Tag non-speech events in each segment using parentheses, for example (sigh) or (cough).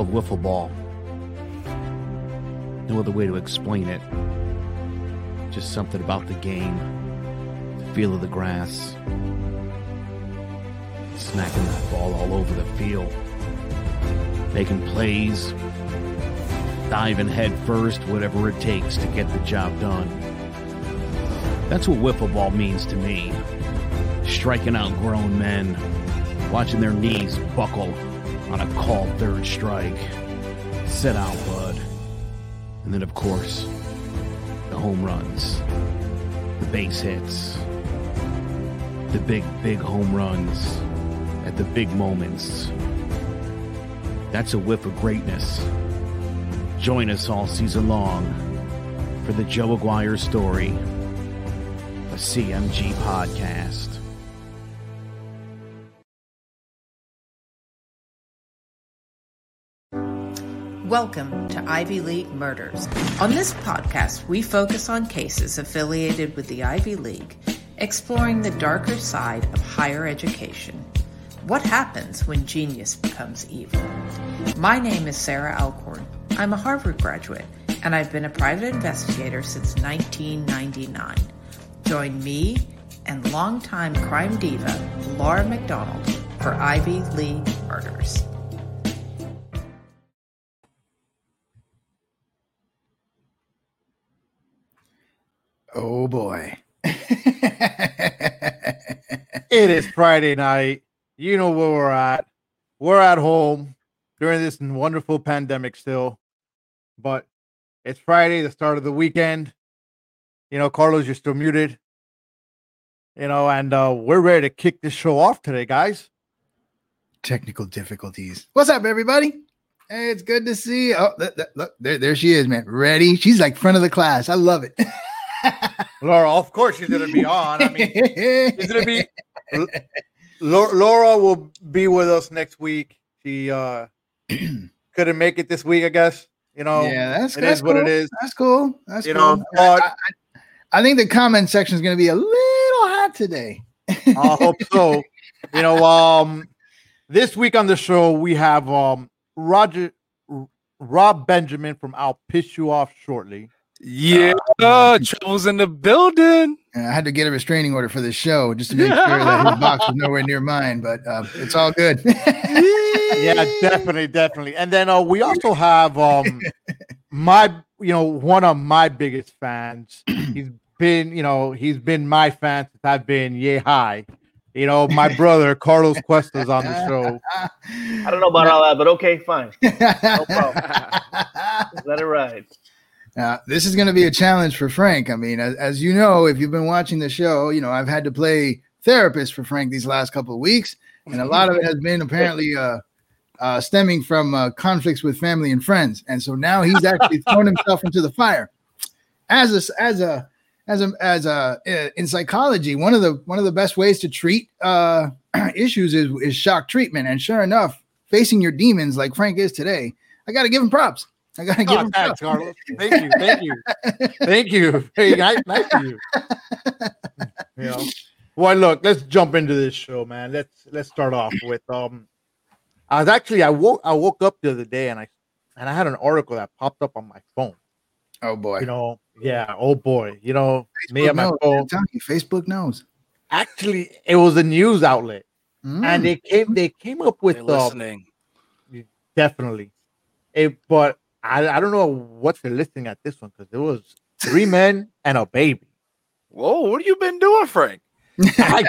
Love wiffle ball. No other way to explain it. Just something about the game, the feel of the grass, smacking that ball all over the field, making plays, diving head first, whatever it takes to get the job done. That's what wiffle ball means to me. Striking out grown men, watching their knees buckle on a called third strike. Sit out, bud. And then, of course, the home runs, the base hits, the big, big home runs at the big moments. That's a whiff of greatness. Join us all season long for the Joe Aguirre story, a CMG podcast. Welcome to Ivy League Murders. On this podcast, we focus on cases affiliated with the Ivy League, exploring the darker side of higher education. What happens when genius becomes evil? My name is Sarah Alcorn. I'm a Harvard graduate, and I've been a private investigator since 1999. Join me and longtime crime diva Laura McDonald for Ivy League Murders. Oh boy. (laughs) It is Friday night. You know where we're at. We're at home during this wonderful pandemic still. But it's Friday, the start of the weekend. You know, Carlos, you're still muted. You know, and uh, we're ready to kick this show off today, guys. Technical difficulties. What's up, everybody? Hey, it's good to see you. Oh, look, look, look, there, there she is, man. Ready? She's like front of the class. I love it. (laughs) Laura, of course she's gonna be on. I mean, she's gonna be (laughs) Laura, will be with us next week. She uh (clears throat) couldn't make it this week, I guess. You know, yeah, that's, it that's is what it is. That's cool. That's You cool. know, but- I, I- I think the comment section is going to be a little hot today. I hope so. (laughs) You know, um, this week on the show we have um Roger Rob Benjamin from I'll Piss You Off Shortly. Yeah, trouble's in the building. I had to get a restraining order for this show just to make sure that his (laughs) box was nowhere near mine, but uh, it's all good. (laughs) Yeah, definitely, definitely. And then uh, we also have um my you know one of my biggest fans. (clears throat) He's been you know he's been my fan since I've been yay high. You know, my brother Carlos Cuesta's on the show. I don't know about all that, but okay, fine. (laughs) No problem. Let it ride. Uh, this is going to be a challenge for Frank. I mean, as, as you know, if you've been watching the show, you know I've had to play therapist for Frank these last couple of weeks, and a lot of it has been apparently uh, uh, stemming from uh, conflicts with family and friends. And so now he's actually (laughs) thrown himself into the fire. As a as a as a as a uh, in psychology, one of the one of the best ways to treat uh, (clears throat) issues is is shock treatment. And sure enough, facing your demons like Frank is today, I got to give him props. I got to give Oh, him thanks. Carlos. Thank you, thank you, thank you. Hey, nice, nice of you. (laughs) You know. Well, look, let's jump into this show, man. Let's let's start off with um. I was actually I woke I woke up the other day and I and I had an article that popped up on my phone. Oh boy. You know, yeah, oh boy, you know me and my knows, phone. I'm telling you, Facebook knows. Actually, it was a news outlet, Mm. and they came they came up with They're um, listening. definitely, it, but I I don't know what they're listing at this one because there was three men and a baby. Whoa, what have you been doing, Frank? (laughs) I,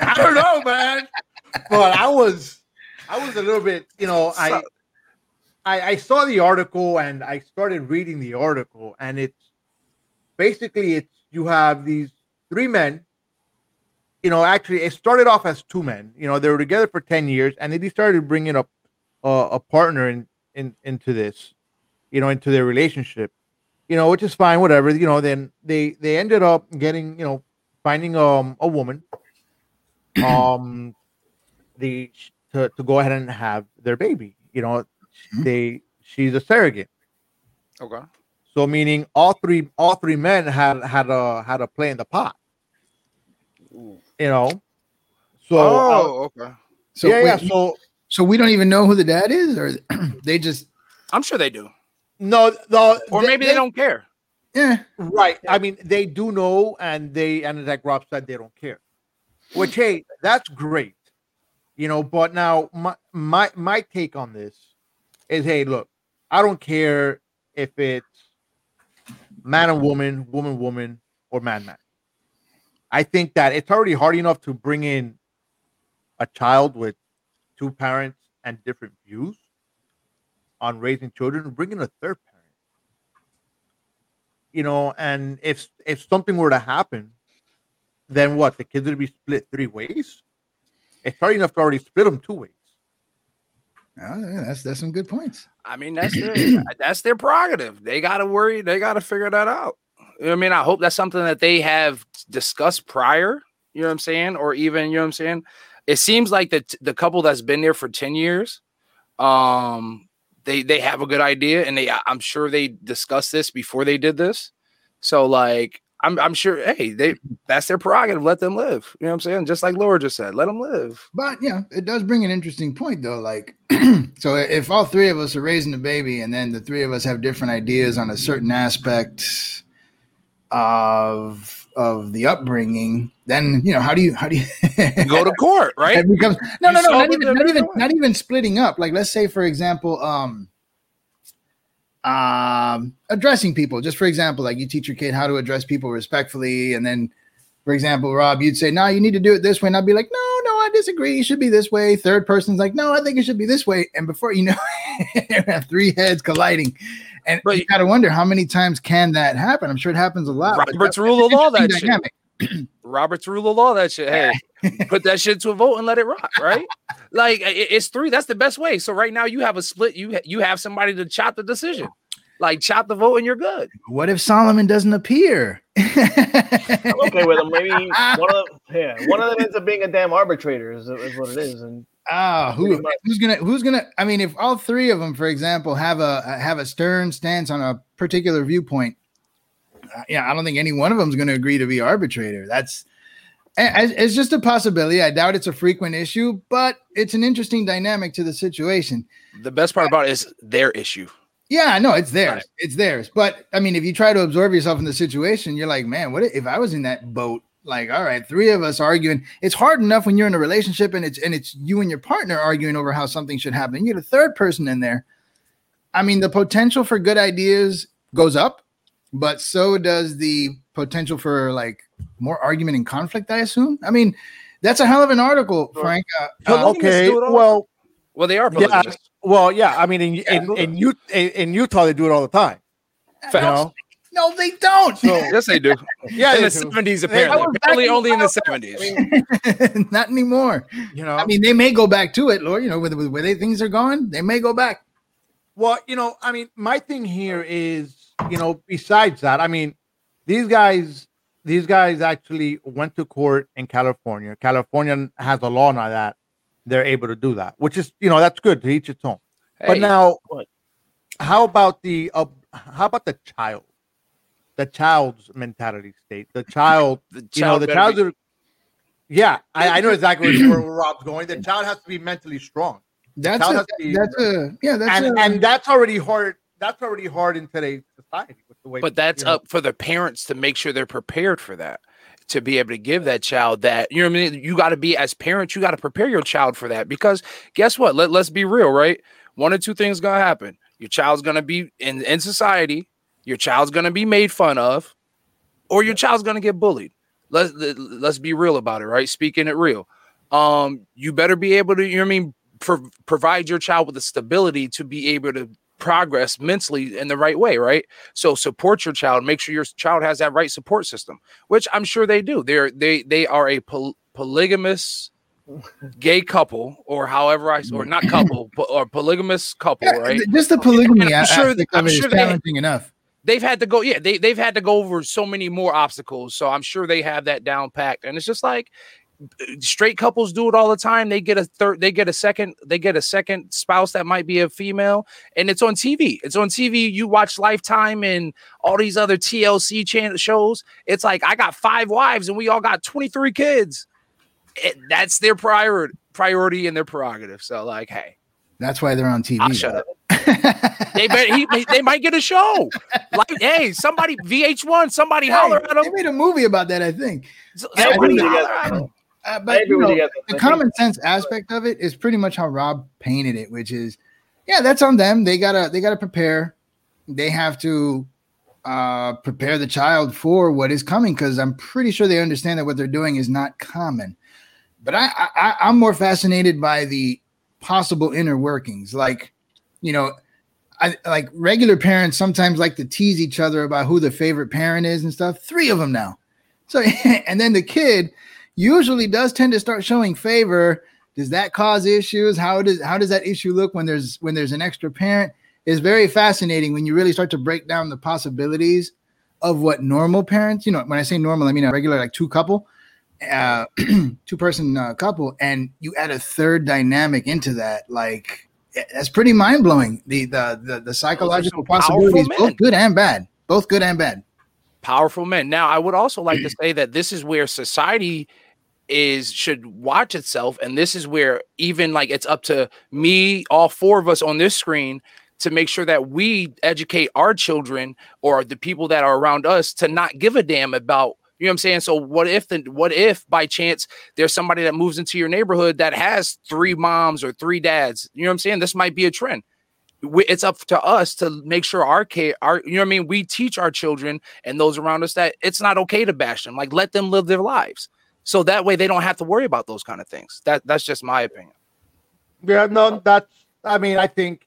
I don't know, man. But I was, I was a little bit, you know, I, I, I saw the article and I started reading the article, and it's basically it's you have these three men. You know, actually, it started off as two men. You know, they were together for ten years, and then they started bringing up uh, a partner in, in into this, you know, into their relationship. You know, which is fine, whatever. You know, then they they ended up getting, you know, finding um a woman (clears throat) um the to, to go ahead and have their baby you know Mhm. they she's a surrogate Okay. so meaning all three all three men had had a had a play in the pot you know so uh, oh, okay. So yeah wait, yeah so So we don't even know who the dad is, or (clears throat) they just I'm sure they do, No, no, or maybe they don't care. yeah. Right. I mean, they do know, and they and like Rob said, they don't care. Which hey, that's great, you know. But now my my my take on this is, hey, look, I don't care if it's man and woman, woman woman, or man man. I think that it's already hard enough to bring in a child with two parents and different views on raising children. Bring in a third parent you know, and if if something were to happen, then what? The kids would be split three ways. It's hard enough to already split them two ways. Oh, yeah, that's that's some good points. I mean, that's their (clears throat) that's their prerogative. They got to worry. They got to figure that out. You know I mean, I hope that's something that they have discussed prior. You know what I'm saying, or even you know what I'm saying. It seems like the the couple that's been there for ten years, um, they they have a good idea, and they I'm sure they discussed this before they did this. So like, I'm I'm sure, hey, they that's their prerogative. Let them live. You know what I'm saying? Just like Laura just said, let them live. But yeah, it does bring an interesting point though. Like, (clears throat) so if all three of us are raising a baby, and then the three of us have different ideas on a certain aspect of of the upbringing, then you know how do you how do you Go to court, right? It becomes no, You no, no, not even, not even, not even splitting up. Like, let's say, for example, um, um, addressing people. Just for example, like you teach your kid how to address people respectfully, and then, for example, Rob, you'd say, "No, you need to do it this way," and I'd be like, "No, no, I disagree. It should be this way." Third person's like, "No, I think it should be this way," and before you know, (laughs) three heads colliding. And But- you got to wonder how many times can that happen. I'm sure it happens a lot. Robert's that's rule an of (clears throat) law, that interesting shit. Robert's rule of law, that shit. Hey, (laughs) put that shit to a vote and let it rock, right? like it- it's three. That's the best way. So right now you have a split. You you have somebody to chop the decision, like chop the vote, and you're good. What if Solomon doesn't appear? I'm okay with them. Maybe (laughs) one of them, yeah, one of them ends up being a damn arbitrator, is, is what it is. And Ah, who, who's gonna who's gonna? I mean, if all three of them, for example, have a have a stern stance on a particular viewpoint, uh, yeah, I don't think any one of them is going to agree to be arbitrator. That's it's it's just a possibility. I doubt it's a frequent issue, but it's an interesting dynamic to the situation. The best part about it is their issue. Yeah, no, it's theirs. Right. It's theirs. But I mean, if you try to absorb yourself in the situation, you're like, man, what if I was in that boat? Like, all right, three of us arguing. It's hard enough when you're in a relationship and it's and it's you and your partner arguing over how something should happen. You get a third person in there. I mean, the potential for good ideas goes up, but so does the potential for like more argument and conflict. I assume. I mean, that's a hell of an article, Frank. Uh, uh, Okay, do it all- well, Well, they are yeah, well, yeah. I mean, in in, in, Ut- in, in Utah, they do it all the time. You know? No, they don't. So Yes, they do. yeah, in the do. seventies, apparently. was Apparently, only in the Wild seventies. (laughs) Not anymore. you know. I mean, they may go back to it, Lord. You know, with, with where they, things are going, they may go back. Well, you know, I mean, my thing here is, you know, besides that, I mean, these guys, these guys actually went to court in California. California has a law now that they're able to do that, which is, you know, that's good to each its own. But now, What? how about the, uh, how about the child, the child's mentality state, the child, (laughs) the you know, the better child. be- are- yeah, I, I know exactly where, where Rob's going. The child has to be mentally strong. That's a, be- that's a yeah. That's and a, and that's already hard. That's already hard in today's society with the way. but that's you know, up for the parents to make sure they're prepared for that to be able to give that child that you know what i mean you got to be as parents you got to prepare your child for that because guess what Let, let's be real right one or two things gonna happen your child's gonna be in in society your child's gonna be made fun of or your child's gonna get bullied. Let's let- let's be real about it right? Speaking it real. Um you better be able to you know what i mean pro- provide your child with the stability to be able to progress mentally in the right way right? So support your child make sure your child has that right support system which i'm sure they do. They're they they are a poly- polygamous (laughs) gay couple or however i or not couple (clears throat) but or polygamous couple yeah, right? just the polygamy I'm sure- aspect of I'm sure they- challenging enough. They've had to go yeah they, they've had to go over so many more obstacles so i'm sure they have that down packed and it's just like eh, straight couples do it all the time they get a third they get a second they get a second spouse that might be a female and it's on tv it's on tv you watch lifetime and all these other tlc channel shows it's like i got five wives and we all got 23 kids it, that's their priority priority and their prerogative. So like, hey, That's why they're on TV. I'll ah, shut up. (laughs) They bet he they might get a show. Like, hey, somebody VH1, somebody holler at they made a movie about that, I think. Somebody holler guys. at 'em. Uh, but you know, the think- common sense aspect of it is pretty much how Rob painted it, which is, yeah, that's on them. They gotta they gotta prepare. They have to uh prepare the child for what is coming because I'm pretty sure they understand that what they're doing is not common. But I, I I'm more fascinated by the possible inner workings, like you know. I, like regular parents sometimes like to tease each other about who the favorite parent is and stuff. Three of them now. So, (laughs) and then the kid usually does tend to start showing favor. Does that cause issues? How does how does that issue look when there's when there's an extra parent? It's very fascinating when you really start to break down the possibilities of what normal parents. You know, when I say normal, I mean a regular like two couple, uh, (clears throat) two person uh, couple, and you add a third dynamic into that. Like that's pretty mind blowing. The the the, the psychological possibilities, both good and bad, both good and bad. powerful men. Now, I would also like to (clears throat) say that this is where society is should watch itself, and this is where even like it's up to me, all four of us on this screen, to make sure that we educate our children or the people that are around us to not give a damn about. You know what I'm saying? So what if the what if by chance there's somebody that moves into your neighborhood that has three moms or three dads? You know what I'm saying? This might be a trend we, it's up to us to make sure our kid, our you know what I mean. We teach our children and those around us that it's not okay to bash them. Like let them live their lives, so that way they don't have to worry about those kind of things. That that's just my opinion. Yeah, no, that's. I mean, I think.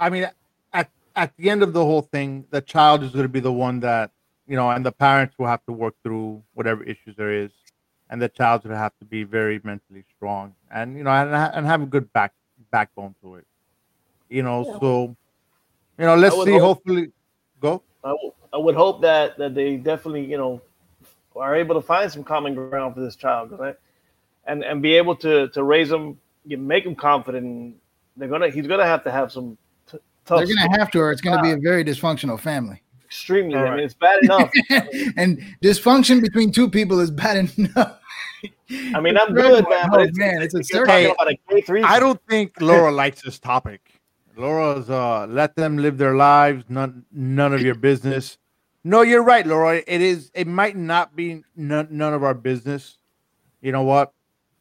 I mean, at at the end of the whole thing, the child is going to be the one that you know, and the parents will have to work through whatever issues there is, and the child will have to be very mentally strong, and you know, and and have a good back backbone to it. You know, so you know, let's see. hope- Hopefully, go. I, w- I would hope that that they definitely you know are able to find some common ground for this child, I- and and be able to to raise them, you make them confident they're gonna he's gonna have to have some t- tough They're gonna have to, or it's gonna be a very dysfunctional family. Extremely i Alright. mean it's bad enough I (laughs) mean, and dysfunction between two people is bad enough. I mean i'm good man Oh, but it's, man, it's a you're circle. talking Hey, about a K3 I don't think Laura likes this topic. Laura's uh let them live their lives, none none of your business. No, you're right, Laura. It is it might not be none, none of our business. You know what?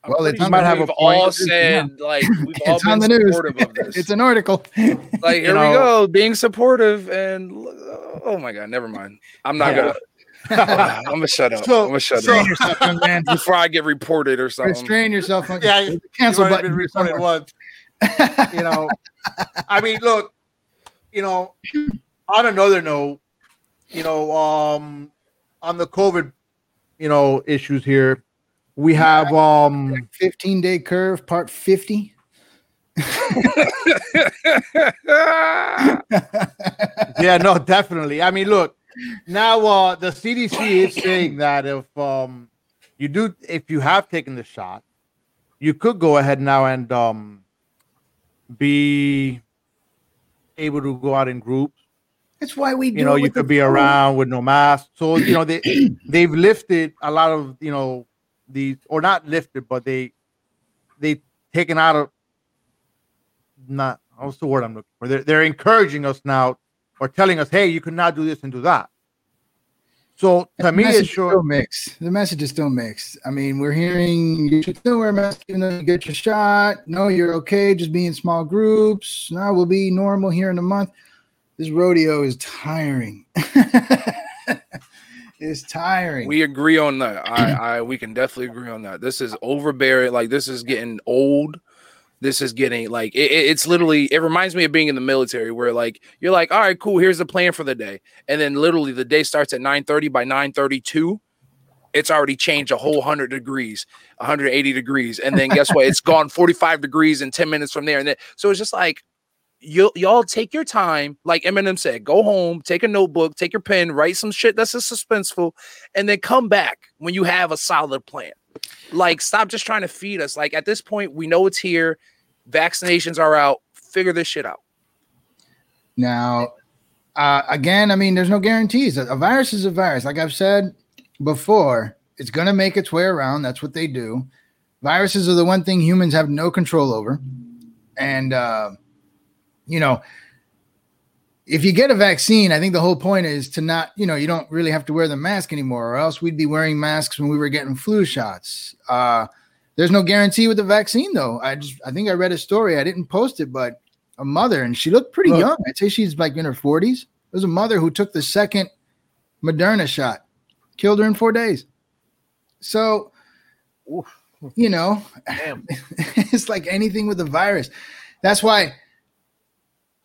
Well, it's You on might have a we've point. all said like (laughs) we've all It's on been the news. supportive of (laughs) this. It's an article. (laughs) like here know- we go, being supportive and oh my god, never mind. I'm not Yeah. gonna. I'm gonna shut up. So- I'm gonna shut up Restrain yourself, young man. before I get reported or something. Restrain yourself. On, Yeah, there's cancel You've already button. been recorded once. You know, I mean, look, you know, on another note, you know, um, on the COVID, you know, issues here, we have um 15 day curve, part 50. (laughs) yeah, no, definitely. I mean, look, now uh the CDC is saying that if um you do if you have taken the shot, you could go ahead now and um be able to go out in groups. That's why we do You know, you could be around with no mask. So you know they (clears throat) they've lifted a lot of you know these or not lifted, but they they taken out of not what's the word I'm looking for? They're, they're encouraging us now or telling us, hey, you can now do this and do that. So to The me, it's sure. still mixed. The message is still mixed. I mean, we're hearing you should still wear a mask even though you get your shot. No, you're okay. Just be in small groups. Now we'll be normal here in a month. This rodeo is tiring. (laughs) it's tiring. We agree on that. I, I we can definitely agree on that. This is overbearing. Like this is getting old. This is getting like it, it- it's literally. It reminds me of being in the military, where like you're like, all right, cool. Here's the plan for the day, and then literally the day starts at 9:30. By 9:32, it's already changed a whole hundred degrees, 180 degrees, and then guess what? It's gone 45 degrees in 10 minutes from there, and then so it's just like you y'all take your time, like Eminem said, go home, take a notebook, take your pen, write some shit that's a suspenseful, and then come back when you have a solid plan. Like, stop just trying to feed us. Like at this point, we know it's here. Vaccinations are out. Figure this shit out. Now, uh, again, I mean, there's no guarantees. A virus is a virus. Like I've said before, it's going to make its way around. That's what they do. Viruses are the one thing humans have no control over. And, uh, you know, if you get a vaccine, I think the whole point is to not, you know, you don't really have to wear the mask anymore, or else we'd be wearing masks when we were getting flu shots. Uh, there's no guarantee with the vaccine, though. I just, I think I read a story. I didn't post it, but a mother, and she looked pretty Look. young. I'd say she's like in her 40s. There's a mother who took the second Moderna shot, killed her in four days. So, you know, (laughs) it's like anything with the virus. That's why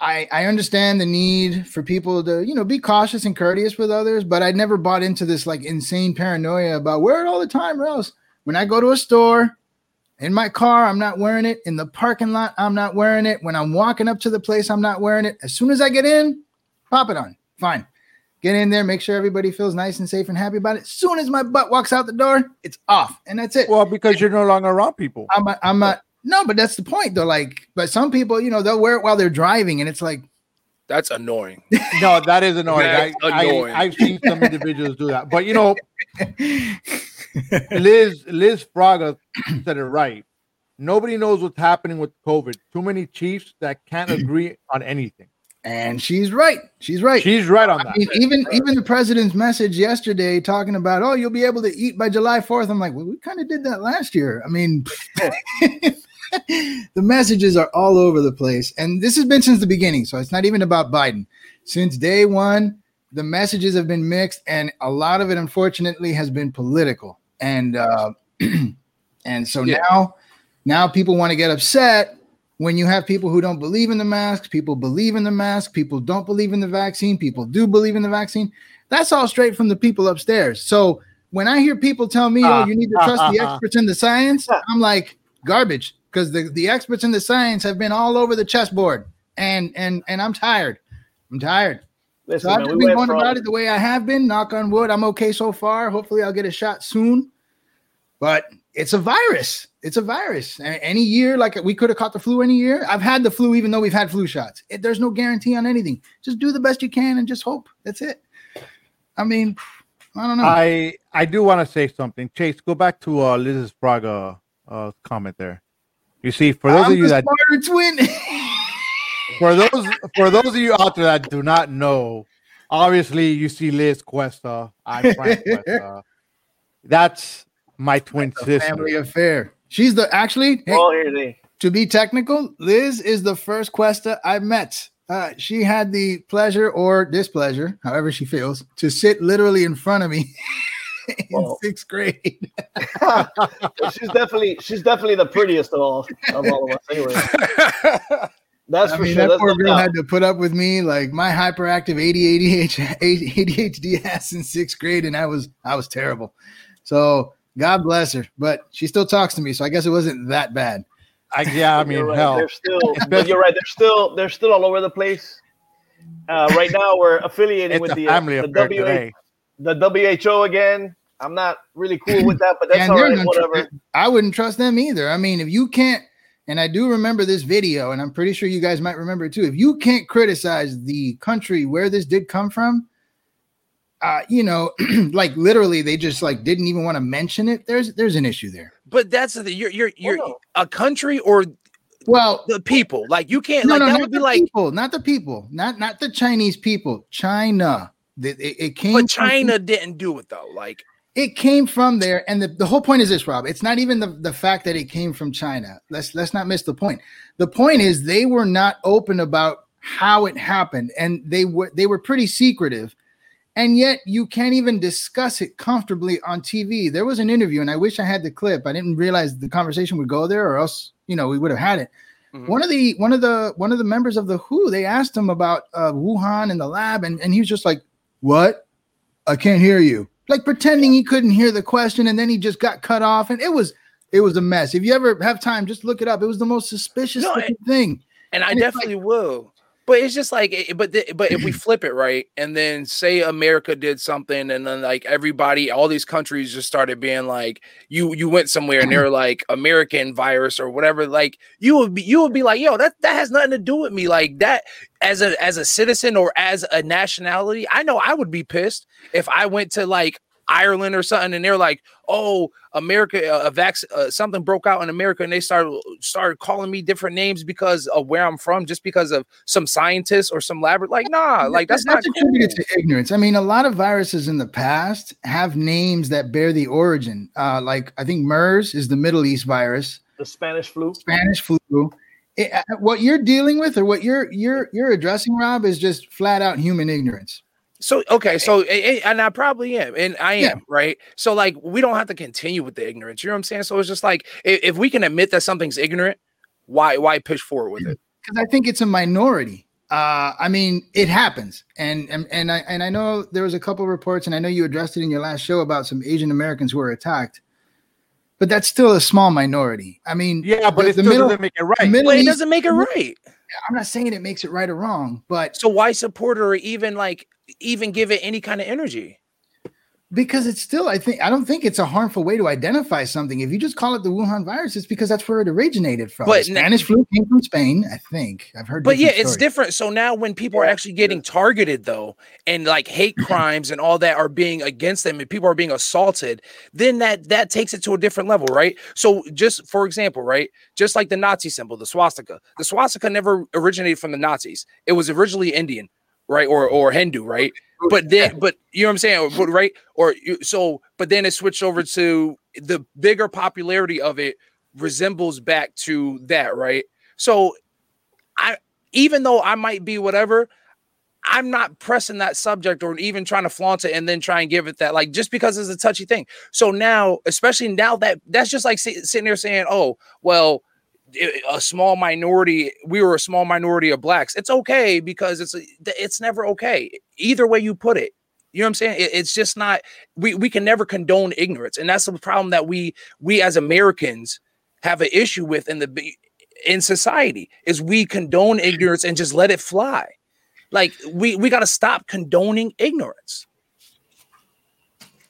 I I understand the need for people to, you know, be cautious and courteous with others, but I never bought into this like insane paranoia about wear it all the time or else when I go to a store in my car, I'm not wearing it. In the parking lot, I'm not wearing it. When I'm walking up to the place, I'm not wearing it. As soon as I get in, pop it on. Fine. Get in there, make sure everybody feels nice and safe and happy about it. As soon as my butt walks out the door, it's off. And that's it. Well, because you're no longer around people. I'm a, I'm a, no, but that's the point though. Like, but some people, you know, they'll wear it while they're driving, and it's like, That's annoying. No, that is annoying. I, annoying. I, I've seen some individuals do that. But you know, (laughs) Liz Liz Fraga said it right. Nobody knows what's happening with COVID. Too many chiefs that can't (clears throat) agree on anything. and she's right. She's right. She's right on I that. mean, even even the president's message yesterday talking about, oh, you'll be able to eat by July 4th. I'm like, well, we kind of did that last year. I mean, (laughs) (laughs) the messages are all over the place. And this has been since the beginning. So it's not even about Biden. Since day one, the messages have been mixed, and a lot of it, unfortunately, has been political. And uh, (clears throat) and so Yeah. now, now people want to get upset when you have people who don't believe in the masks, people believe in the mask, people don't believe in the vaccine, people do believe in the vaccine. That's all straight from the people upstairs. So when I hear people tell me, Ah, "Oh, you need to ah, trust ah, the ah. (laughs) experts in the science," I'm like, garbage, because the, the experts in the science have been all over the chessboard, and and and I'm tired. I'm tired. Listen, So I've man, just we been went going about it the way I have been. Knock on wood. I'm okay so far. Hopefully, I'll get a shot soon. But it's a virus. It's a virus. Any year, like we could have caught the flu any year. I've had the flu, even though we've had flu shots. It, there's no guarantee on anything. Just do the best you can and just hope. That's it. I mean, I don't know. I I do want to say something. Chase, go back to uh, Liz's Fraga uh, comment there. You see, for those I'm of you the that smarter twin. for (laughs) those for those of you out there that do not know, obviously you see Liz Cuesta. I'm Frank (laughs) Cuesta. That's my twin a sister. family affair. She's the actually. hey, Oh, here they. to be technical, Liz is the first Cuesta I met. Uh, she had the pleasure or displeasure, however she feels, to sit literally in front of me (laughs) (laughs) in Whoa. sixth grade. (laughs) (laughs) she's definitely she's definitely the prettiest of all of all of us. Anyway, that's I for mean, sure. that That's poor girl doubt. had to put up with me, like my hyperactive ADHD, ADHD ass in sixth grade, and I was I was terrible. So God bless her, but she still talks to me, so I guess it wasn't that bad. I, yeah, I mean, You're right. hell. They're still, but you're right. They're still, they're still all over the place. Uh, right now, we're affiliating It's with the, uh, family the, affair WH, the WHO again. I'm not really cool with that, but that's (laughs) And all they're right. not Whatever. tr- I wouldn't trust them either. I mean, if you can't, and I do remember this video, and I'm pretty sure you guys might remember it too. If you can't criticize the country where this did come from, uh, you know, (clears throat) like literally, they just like didn't even want to mention it. There's there's an issue there. but that's the you're you're you're no. a country or Well, the people. Like you can't no, like no, that not would be the like people, not the people, not not the Chinese people. China. The- It, it came. but from- China didn't do it though. Like it came from there. And the, the whole point is this rob it's not even the, the fact that it came from china. Let's let's not miss the point. The point is they were not open about how it happened and they were they were pretty secretive. And yet you can't even discuss it comfortably on tv there was an interview and i wish i had the clip. I didn't realize the conversation would go there or else you know we would have had it. Mhm. one of the one of the one of the members of the who they asked him about uh, wuhan and the lab and, and he was just like what? I can't hear you like pretending he couldn't hear the question and then he just got cut off and it was it was a mess. If you ever have time just look it up. It was the most suspicious No, looking thing. and I And like- definitely will. But it's just like, eh, but the, but if we (clears throat) flip it right, and then say America did something, and then like everybody, all these countries just started being like, you you went somewhere and they're (clears throat) like American virus or whatever, like you would be you would be like, yo, that that has nothing to do with me, like that as a as a citizen or as a nationality. I know I would be pissed if I went to like Ireland or something, and they're like, "Oh, America, uh, a vac- uh, something broke out in America," and they started started calling me different names because of where I'm from, just because of some scientists or some lab. Like, nah, like that's, that's not attributed cool. to ignorance. I mean, a lot of viruses in the past have names that bear the origin. Uh, like I think MERS is the Middle East virus. The Spanish flu. Spanish flu. It, uh, what you're dealing with, or what you're you're you're addressing, Rob, is just flat out human ignorance. So okay, so and I probably am, and I am yeah. right. So like, we don't have to continue with the ignorance. You know what I'm saying? So it's just like if we can admit that something's ignorant, why why push forward with it? Because I think it's a minority. Uh, I mean, it happens, and and and I and I know there was a couple reports, and I know you addressed it in your last show about some Asian Americans who were attacked but that's still a small minority. I mean, yeah, but the, it the middle, doesn't make it right. Middle East, it doesn't make it right. I'm not saying it makes it right or wrong, but so why support or even like even give it any kind of energy? because it's still i think i don't think it's a harmful way to identify something. If you just call it the wuhan virus it's because that's where it originated from. But spanish flu came from spain i think. I've heard but yeah stories. it's different. So now when people are actually getting targeted though and like hate (clears throat) crimes and all that are being against them and people are being assaulted then that that takes it to a different level right? So just for example right just like the nazi symbol the swastika. The swastika never originated from the nazis. It was originally indian right? Or or hindu right? But then but you know what i'm saying? But, right? Or so but then it switched over to the bigger popularity of it resembles back to that right? So i even though i might be whatever i'm not pressing that subject or even trying to flaunt it and then try and give it that like just because it's a touchy thing. So now especially now that that's just like sitting there saying oh well a small minority we were a small minority of blacks. It's okay because it's it's never okay. Either way you put it you know what i'm saying? It, it's just not we we can never condone ignorance. And that's the problem that we we as americans have an issue with in the in society is we condone ignorance and just let it fly. Like we we got to stop condoning ignorance.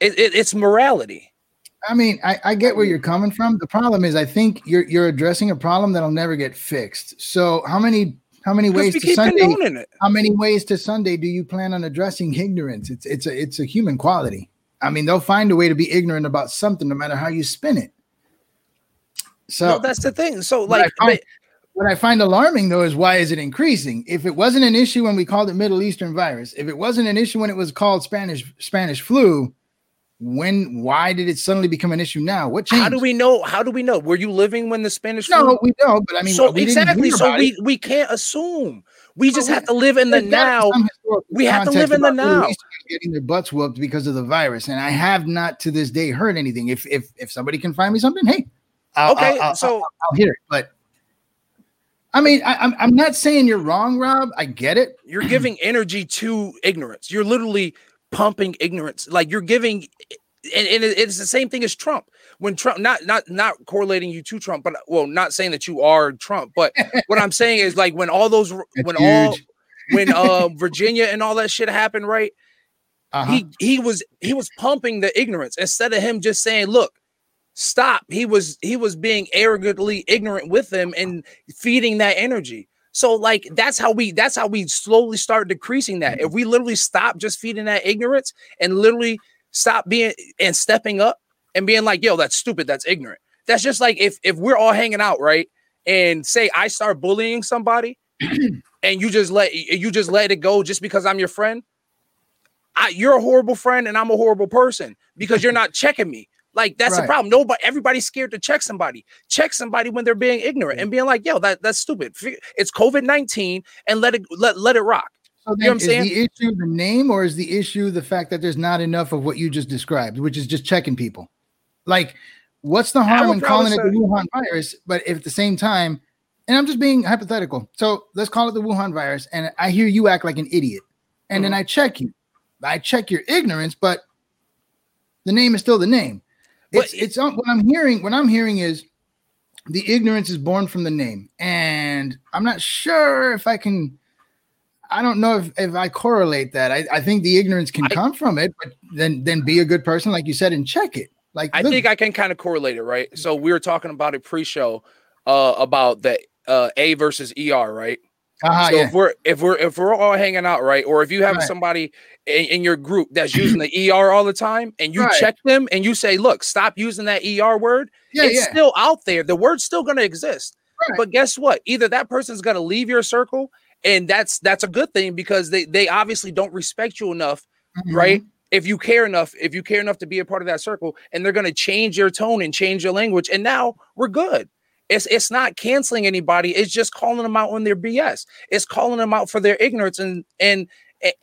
It, it, it's morality I mean, I, I get where mm. you're coming from. The problem is, I think you're you're addressing a problem that'll never get fixed. So, how many how many ways to Sunday? How many ways to Sunday do you plan on addressing ignorance? It's it's a it's a human quality. I mean, they'll find a way to be ignorant about something, no matter how you spin it. So no, that's the thing. So, like, what I, find, what I find alarming though is why is it increasing? If it wasn't an issue when we called it Middle Eastern virus, if it wasn't an issue when it was called Spanish Spanish flu, when why did it suddenly become an issue now? What changed how do we know? How do we know? Were you living when the spanish no flu? we don't but i mean so exactly. so we, we can't assume. We just have to live in the now. we have to live in the now. getting their butts whooped because of the virus and i have not to this day heard anything. If if if somebody can find me something hey I'll, okay I'll, I'll, so I'll, hear it but I mean, I, I'm I'm not saying you're wrong, Rob. I get it. You're giving energy to ignorance. You're literally pumping ignorance. Like you're giving, and, and it's the same thing as Trump. When Trump, not not not correlating you to Trump, but well, not saying that you are Trump, but what I'm saying is like when all those, (laughs) That's when huge. all, when (laughs) uh Virginia and all that shit happened, right? Uh-huh. He he was he was pumping the ignorance instead of him just saying, "Look, stop." He was he was being arrogantly ignorant with them and feeding that energy. So like that's how we that's how we slowly start decreasing that. Mm-hmm. If we literally stop just feeding that ignorance and literally stop being and stepping up and being like, yo, that's stupid, that's ignorant. That's just like if if we're all hanging out, right? And say I start bullying somebody (clears throat) and you just let you just let it go just because I'm your friend. I, you're a horrible friend and I'm a horrible person because you're not checking me. Like that's right. the problem. Nobody, everybody's scared to check somebody. Check somebody when they're being ignorant and being like, "Yo, that that's stupid. It's COVID nineteen, and let it let let it rock." So you know what I'm saying? the issue the name, or is the issue the fact that there's not enough of what you just described, which is just checking people? Like, what's the harm in calling it the Wuhan virus? But if at the same time, and I'm just being hypothetical, so let's call it the Wuhan virus, and I hear you act like an idiot, and mm-hmm. then I check you, I check your ignorance, but the name is still the name. It's, it's what I'm hearing. What I'm hearing is the ignorance is born from the name, and I'm not sure if I can. I don't know if, if I correlate that. I, I think the ignorance can I, come from it, but then then be a good person, like you said, and check it. Like I look. think I can kind of correlate it, right? So we were talking about a pre-show uh, about the uh, A versus ER, right? Uh-huh, so yeah. if we're if we're if we're all hanging out, right, or if you have Right. somebody in, in your group that's using the ER all the time, and you Right. check them and you say, "Look, stop using that ER word," Yeah, it's yeah. still out there. The word's still going to exist. Right. But guess what? Either that person's going to leave your circle, and that's that's a good thing because they they obviously don't respect you enough, Mhm. right? If you care enough, if you care enough to be a part of that circle, and they're going to change your tone and change your language, and now we're good. It's it's not canceling anybody. It's just calling them out on their BS. It's calling them out for their ignorance and and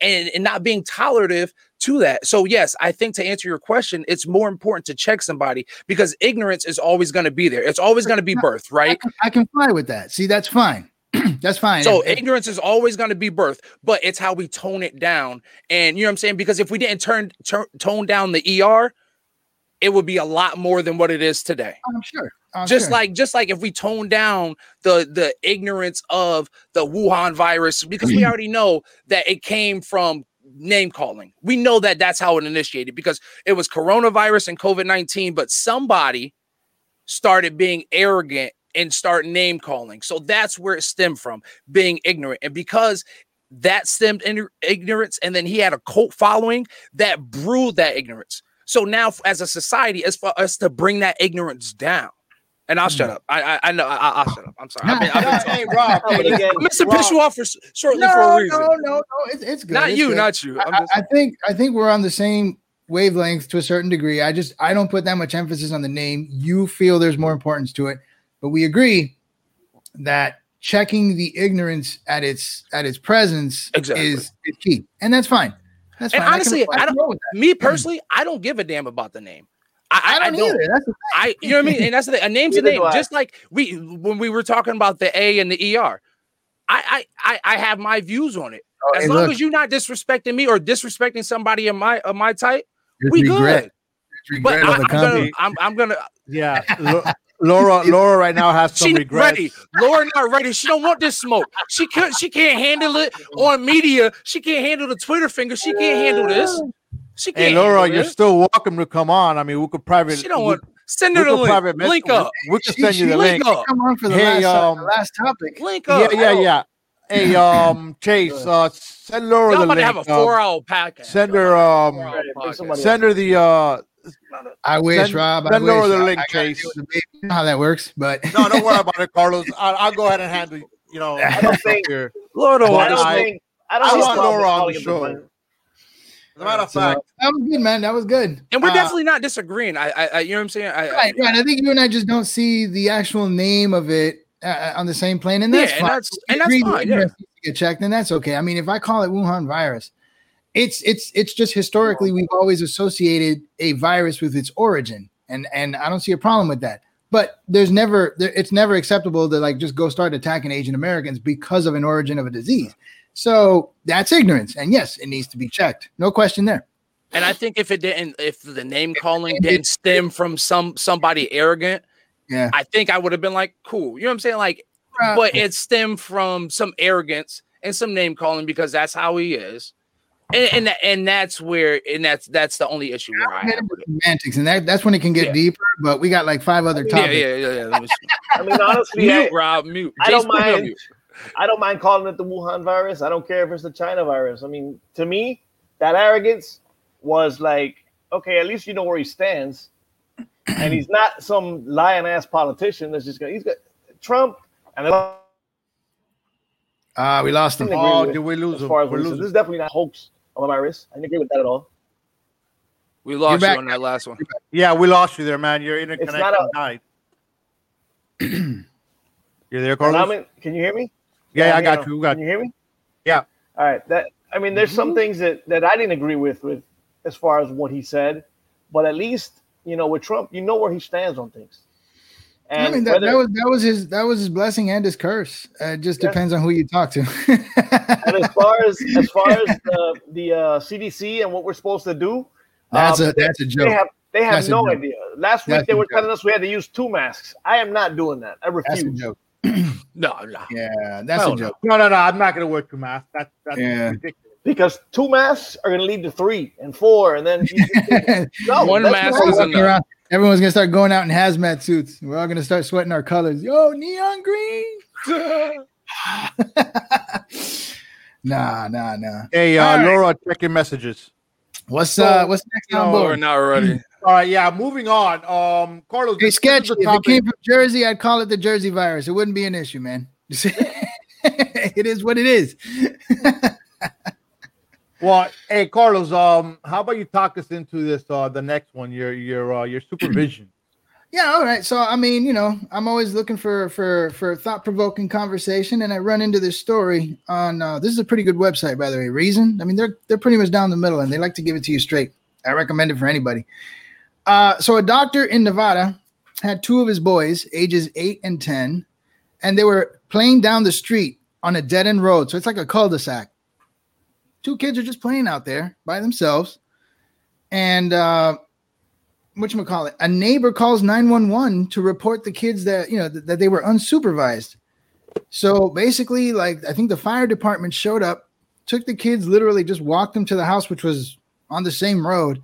and, and not being tolerative to that. So yes, I think to answer your question, it's more important to check somebody because ignorance is always going to be there. It's always going to be birth, I right? can, I can fly with that. See, that's fine. (clears throat) that's fine. So And- and- ignorance is always going to be birth, but it's how we tone it down. And you know what I'm saying? Because if we didn't turn, turn tone down the ER, it would be a lot more than what it is today. I'm sure. I'm just like just like if we tone down the the ignorance of the Wuhan virus because we mm. already know that it came from name calling. We know that that's how it initiated because it was coronavirus and COVID-19 but somebody started being arrogant and start name calling. So that's where it stemmed from, being ignorant. And because that stemmed in ignorance and then he had a cult following that brewed that ignorance. So now as a society it's for us to bring that ignorance down. And I'll shut mm. up. I I, I know I, I- I'll shut up. I'm sorry. I've been, I've been (laughs) Hey, Rob. No, but hey, again, I'm Mr. Piss you off for shortly no, for a reason. no, no, no. It's, it's good. Not It's you, good. not you. I'm I, just I think I think we're on the same wavelength to a certain degree. I just I don't put that much emphasis on the name. You feel there's more importance to it, but we agree that checking the ignorance at its at its presence Exactly. is, is key, and that's fine. That's fine. And fine. honestly, can, I don't- roll with that. me mm. personally, I don't give a damn about the name. I, I I, don't, I don't. either. That's the thing. I, you know what I mean? And that's the thing. A name's a name. Just like we when we were talking about the A and the ER. I I I, I have my views on it. Oh, As hey, long look, as you're not disrespecting me or disrespecting somebody of my of my type, it's we regret. good. It's But I, I'm, gonna. I'm, I'm gonna Yeah, (laughs) Laura. Laura right now has some she regrets. ready. Laura not ready. She don't want this smoke. She can't she can't handle it on media. She can't handle the Twitter finger. She can't handle this. She can't Hey, Laura, you're this. still welcome to come on. I mean, we could private. She don't want send we her the link. private Link we- up. We can She- send you the link link. up. Come on for the Hey, last uh, um, the last topic. Link up. yeah, yeah. yeah. Hey, (laughs) um, Chase, uh, send Laura Y'all the about to link. have a um, four hour podcast. send her, um, Four-hour Right, pick podcast. somebody send her the uh. I wish, Send- Rob. I send wish. Laura the link, I Chase. deal the. You know how that works, but No, don't worry about it, Carlos. (laughs) I'll, I'll go ahead and handle. You know, I don't think- here. Lord, oh, I don't I- think I don't I want Trump Laura on the show. Defend- As a matter of So, fact, that was good, man. That was good. and we're Uh, definitely not disagreeing. I, I, I you know what I'm saying? I, right, right. I think you and I just don't see the actual name of it uh, on the same plane, and Yeah, that's and fine. that's- and that's agree fine, yeah. to Get checked, and that's okay. I mean, if I call it Wuhan virus, it's it's it's just historically we've always associated a virus with its origin, and and I don't see a problem with that. But there's never there, it's never acceptable to like just go start attacking Asian Americans because of an origin of a disease. So that's ignorance, and yes, it needs to be checked. No question there. And I think if it didn't, if the name calling didn't (laughs) stem from some somebody arrogant, Yeah. I think I would have been like, cool. You know what I'm saying? Like, Uh, but it stemmed from some arrogance and some name calling because that's how he is. And and, and that's where and that's that's the only issue where I get have into with semantics, and that, that's when it can get Yeah. deeper. But we got like five other topics. yeah, yeah, yeah. Let me- I mean, honestly, I, mute, Rob, mute. I don't Jason, put me on mind. mute. I don't mind calling it the Wuhan virus. I don't care if it's the China virus. I mean, to me, that arrogance was like, okay, at least you know where he stands, and he's not some lying ass politician that's just gonna. He's got Trump, and then Ah, we lost him. oh, with- did we lose as him? far as We're what he said, losing. this is definitely not hoax of a virus. I didn't agree with that at all. We lost back you on that last one. Yeah, we lost you there, man. Your internet It's not a- (clears throat) You're there, And Carlos? I'm in, can you hear me? Yeah, yeah, I I'm got here you. got Can you hear me? Yeah. All right. That I mean, there's some things that that I didn't agree with with as far as what he said, but at least you know with Trump, you know where he stands on things. And I mean, that, whether- that was that was his that was his blessing and his curse. Uh, it just Yeah. depends on who you talk to. and as far as (laughs) as far as the the uh, CDC and what we're supposed to do, that's um, a that's a they joke. have they have That's no idea. Last week That's they were joke. telling us we had to use two masks. I am not doing that. I That's a refuse. joke. (clears throat) No, no. Yeah, that's a no. joke. No, no, no. I'm not going to wear two masks. That's that's Yeah. ridiculous. Because two masks are going to lead to three and four, and then (laughs) no, One mask is enough. everyone's gonna start going out in hazmat suits. We're all gonna start sweating our colors. Yo, neon green. (laughs) (laughs) Nah, nah, nah. Hey, uh, All right. Laura, check your messages. What's So, uh what's next on you know, Oh, we're not ready. (clears throat) All right, yeah. Moving on. Um, Carlos, Hey, sketch. If it came from Jersey, I'd call it the Jersey virus. It wouldn't be an issue, man. (laughs) it is what it is. (laughs) Well, hey, Carlos. Um, how about you talk us into this? Uh, the next one, your your uh, your (clears throat) supervision. Yeah, all right. So I mean, you know, I'm always looking for for for thought provoking conversation, and I run into this story on. Uh, this is a pretty good website, by the way. Reason. I mean, they're they're pretty much down the middle, and they like to give it to you straight. I recommend it for anybody. Uh, so a doctor in Nevada had two of his boys, ages eight and ten, and they were playing down the street on a dead end road. So it's like a cul-de-sac. Two kids are just playing out there by themselves, and. uh what you call it a neighbor calls 911 to report the kids that you know th- that they were unsupervised. So basically like i think the fire department showed up took the kids literally just walked them to the house which was on the same road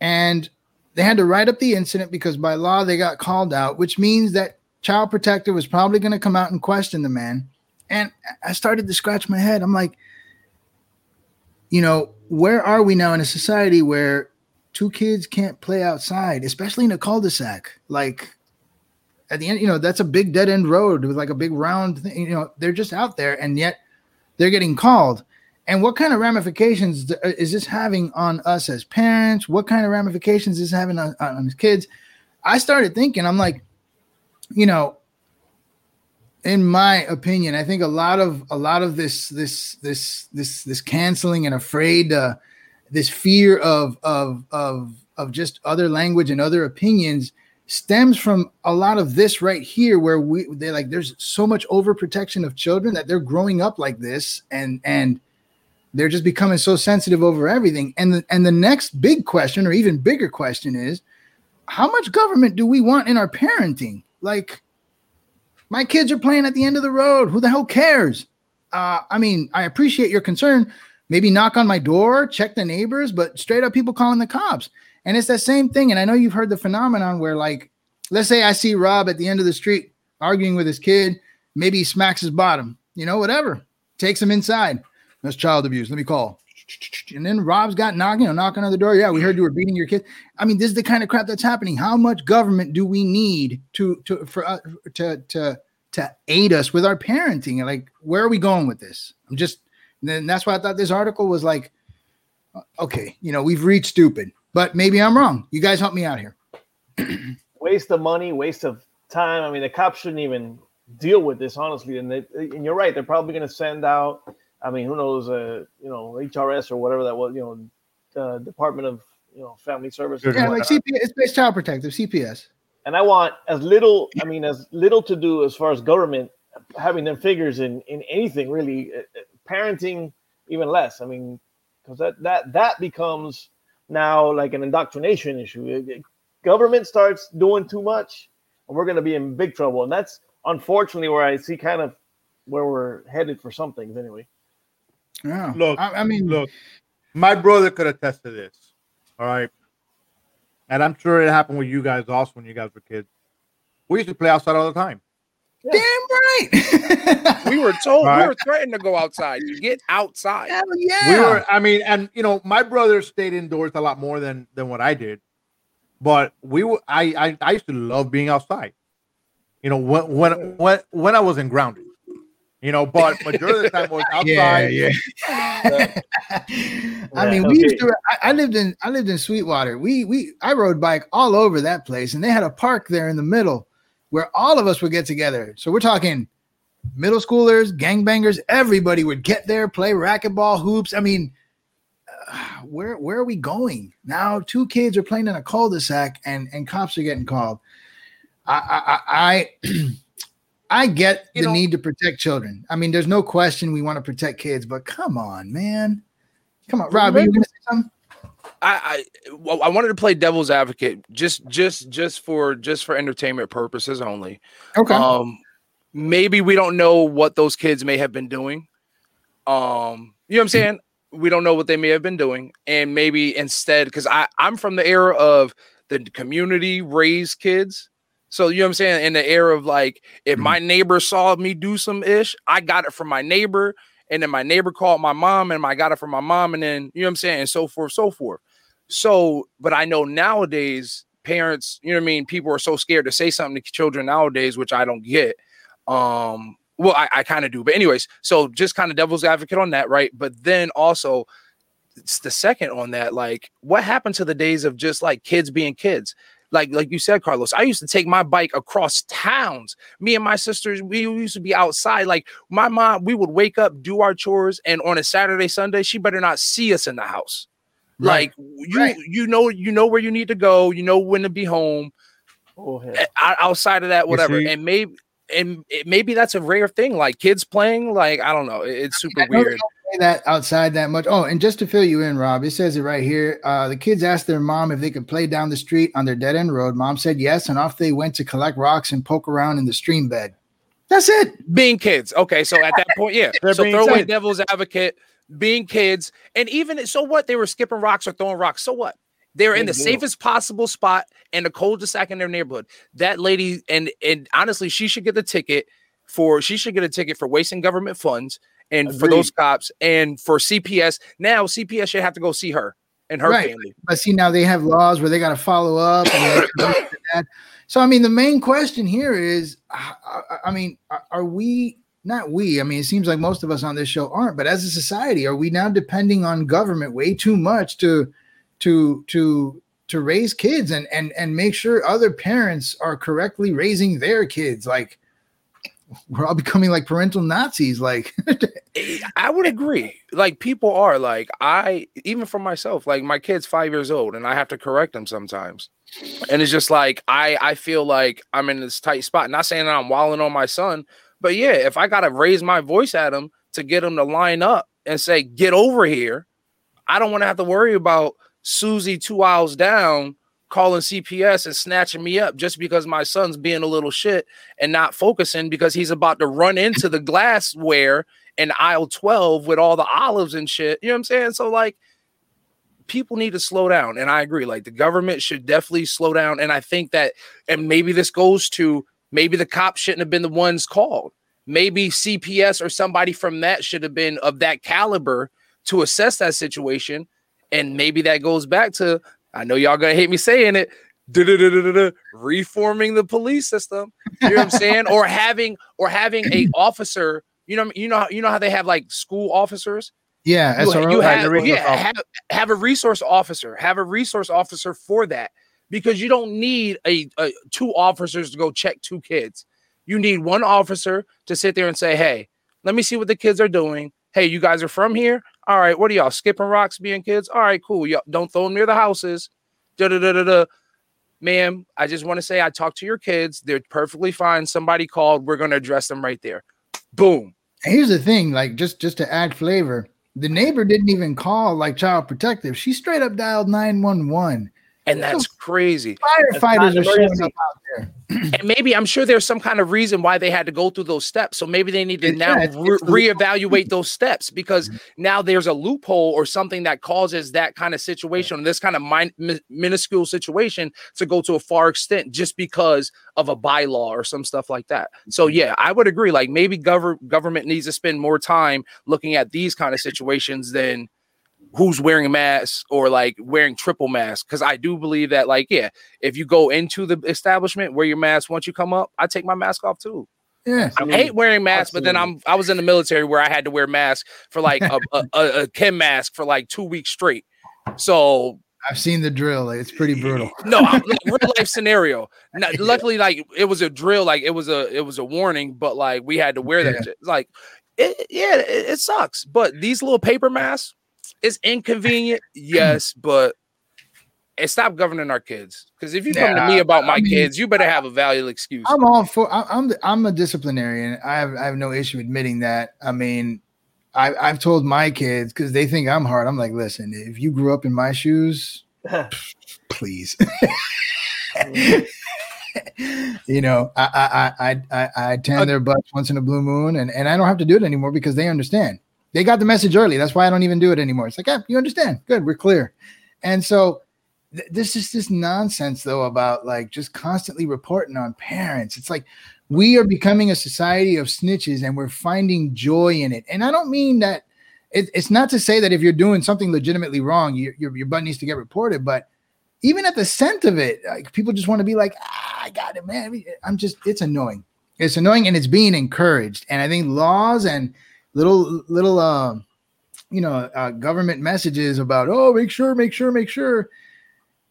and they had to write up the incident because by law they got called out which means that child protector was probably going to come out and question the man. And i started to scratch my head. I'm like you know where are we now in a society where two kids can't play outside, especially in a cul-de-sac. Like at the end, you know, that's a big dead end road with like a big round thing. You know, they're just out there and yet they're getting called. And what kind of ramifications uh, is this having on us as parents? What kind of ramifications is this having on, on on kids? I started thinking, I'm like, you know, in my opinion, I think a lot of a lot of this this this this this canceling and afraid uh this fear of of of of just other language and other opinions stems from a lot of this right here where we they like there's so much overprotection of children that they're growing up like this and and they're just becoming so sensitive over everything. And the, and the next big question or even bigger question is how much government do we want in our parenting? Like my kids are playing at the end of the road. Who the hell cares? Uh, i mean i appreciate your concern maybe knock on my door, check the neighbors, but straight up people calling the cops. And it's that same thing. And I know you've heard the phenomenon where, like, let's say I see Rob at the end of the street arguing with his kid, maybe he smacks his bottom, you know, whatever, takes him inside. That's child abuse. Let me call. And then Rob's got knocking, you know, knocking on the door. Yeah, we heard you were beating your kid. I mean, this is the kind of crap that's happening. How much government do we need to to for uh, to to to aid us with our parenting? Like, where are we going with this? I'm just and then that's why I thought this article was like, okay, you know, we've reached stupid, but maybe I'm wrong. You guys help me out here. (clears throat) waste of money, waste of time. I mean, the cops shouldn't even deal with this, honestly. And they, and you're right, they're probably going to send out. I mean, who knows? Uh, you know, HRS or whatever that was. You know, uh, Department of you know Family Services. Yeah, like. CPS, it's based child protective, CPS. and I want as little. I mean, as little to do as far as government having them figures in in anything really. Parenting even less. I mean, because that that that becomes now like an indoctrination issue. It- it- government starts doing too much, and we're going to be in big trouble. And that's unfortunately where I see kind of where we're headed for some things anyway. Yeah. Look, I, I mean, Look, my brother could attest to this. All right. And I'm sure it happened with you guys also when you guys were kids. We used to play outside all the time. Damn right. (laughs) We were told Right. we were threatened to go outside. You get outside. Hell yeah. We were, I mean, and you know, my brother stayed indoors a lot more than than what I did. But we were I I, I used to love being outside. You know, when when when when I wasn't grounded. You know, but majority of the time I was (laughs) outside. Yeah, yeah. (laughs) I mean, Yeah, we used to. I, I lived in. I lived in Sweetwater. We we. I rode bike all over that place, and they had a park there in the middle where all of us would get together. So we're talking middle schoolers, gangbangers. Everybody would get there, play racquetball, hoops. I mean, uh, where where are we going now? Two kids are playing in a cul-de-sac, and and cops are getting called. I I I. I (clears throat) I get the know- need to protect children. I mean, there's no question we want to protect kids, but come on, man. Come on, Rob, are you gonna say something? I, I well, I wanted to play devil's advocate just just just for just for entertainment purposes only. Okay. Um maybe we don't know what those kids may have been doing. Um you know what I'm saying? We don't know what they may have been doing and maybe instead cuz I I'm from the era of the community raised kids. So you know what I'm saying? In the era of like, if my neighbor saw me do some ish, I got it from my neighbor, and then my neighbor called my mom, and I got it from my mom, and then you know what I'm saying, and so forth, so forth. So, but I know nowadays parents, you know what I mean, people are so scared to say something to children nowadays, which I don't get. Um, well, I, I kind of do, but anyways, so just kind of devil's advocate on that, right? But then also it's the second on that, like what happened to the days of just like kids being kids? Like, like you said, Carlos, I used to take my bike across towns. Me and my sisters, we used to be outside. Like my mom, we would wake up, do our chores, and on a Saturday, Sunday, she better not see us in the house. Right. Like you, right. you know, you know where you need to go. You know when to be home. Oh, outside of that, whatever, and maybe and it, maybe that's a rare thing. Like kids playing, like I don't know, it's super weird. That outside that much. Oh, and just to fill you in, Rob, it says it right here. Uh, the kids asked their mom if they could play down the street on their dead end road. Mom said yes, and off they went to collect rocks and poke around in the stream bed. That's it. Being kids. Okay, so at that point, yeah. so throw away devil's advocate, being kids, and even so, what they were skipping rocks or throwing rocks. So what? They're in the safest possible spot in the cul-de-sac in their neighborhood. That lady, and and honestly, she should get the ticket for she should get a ticket for wasting government funds and Agreed. for those cops and for CPS. Now CPS should have to go see her and her right. family. But see, now they have laws where they got to follow up. so I mean, the main question here is, I mean, are we? Not we. I mean, it seems like most of us on this show aren't. But as a society, are we now depending on government way too much to to to to raise kids and and and make sure other parents are correctly raising their kids like we're all becoming like parental nazis like (laughs) i would agree like people are like i even for myself like my kid's five years old and i have to correct them sometimes and it's just like i i feel like i'm in this tight spot not saying that i'm walling on my son but yeah if i gotta raise my voice at him to get him to line up and say get over here i don't want to have to worry about Susie two aisles down calling CPS and snatching me up just because my son's being a little shit and not focusing because he's about to run into the glassware in aisle 12 with all the olives and shit. You know what I'm saying? So like people need to slow down and I agree like the government should definitely slow down and I think that and maybe this goes to maybe the cops shouldn't have been the ones called. Maybe CPS or somebody from that should have been of that caliber to assess that situation and maybe that goes back to I know y'all gonna hate me saying it. Reforming the police system, you know what I'm saying, or having or having a (clears throat) officer. You know, you know, you know how they have like school officers. Yeah, you, you have, yeah, have, have a resource officer. Have a resource officer for that because you don't need a, a two officers to go check two kids. You need one officer to sit there and say, "Hey, let me see what the kids are doing. Hey, you guys are from here. All right, what are y'all skipping rocks being kids? All right, cool. Y'all don't throw them near the houses. Da da da da da. Ma'am, I just want to say I talked to your kids. They're perfectly fine. Somebody called. We're gonna address them right there. Boom. Here's the thing, like just just to add flavor, the neighbor didn't even call like child protective. She straight up dialed 911 and that's crazy. Firefighters are showing up out there. (clears throat) and maybe I'm sure there's some kind of reason why they had to go through those steps. So maybe they need to now yeah, re- reevaluate those steps because mm-hmm. now there's a loophole or something that causes that kind of situation, this kind of min- minuscule situation, to go to a far extent just because of a bylaw or some stuff like that. So mm-hmm. yeah, I would agree. Like maybe gov- government needs to spend more time looking at these kind of situations than who's wearing a mask or like wearing triple mask because i do believe that like yeah if you go into the establishment wear your mask once you come up i take my mask off too yeah i hate wearing masks but then i'm i was in the military where i had to wear masks for like a, a, a, a chem mask for like two weeks straight so I've seen the drill. It's pretty brutal. (laughs) no, like, real life (laughs) scenario. Not, luckily, like it was a drill. Like it was a it was a warning, but like we had to wear that. Yeah. Like, it, yeah, it, it, sucks. But these little paper masks, it's inconvenient, yes, but and stop governing our kids. Because if you come to me about my I mean, kids, you better have a valid excuse. I'm all for. I, I'm the, I'm a disciplinarian. I have I have no issue admitting that. I mean, I, I've told my kids because they think I'm hard. I'm like, listen, if you grew up in my shoes, (laughs) please. (laughs) you know, I I I I, I tan uh, their butts once in a blue moon, and, and I don't have to do it anymore because they understand. They got the message early. That's why I don't even do it anymore. It's like, yeah, you understand. Good, we're clear. And so th- this is this nonsense though about like just constantly reporting on parents. It's like we are becoming a society of snitches and we're finding joy in it. And I don't mean that it, it's not to say that if you're doing something legitimately wrong, your, your, your butt needs to get reported, but even at the scent of it, like people just want to be like, ah, I got it, man. I'm just, it's annoying. It's annoying and it's being encouraged. And I think laws and little, little, uh, you know, uh, government messages about, oh, make sure, make sure, make sure.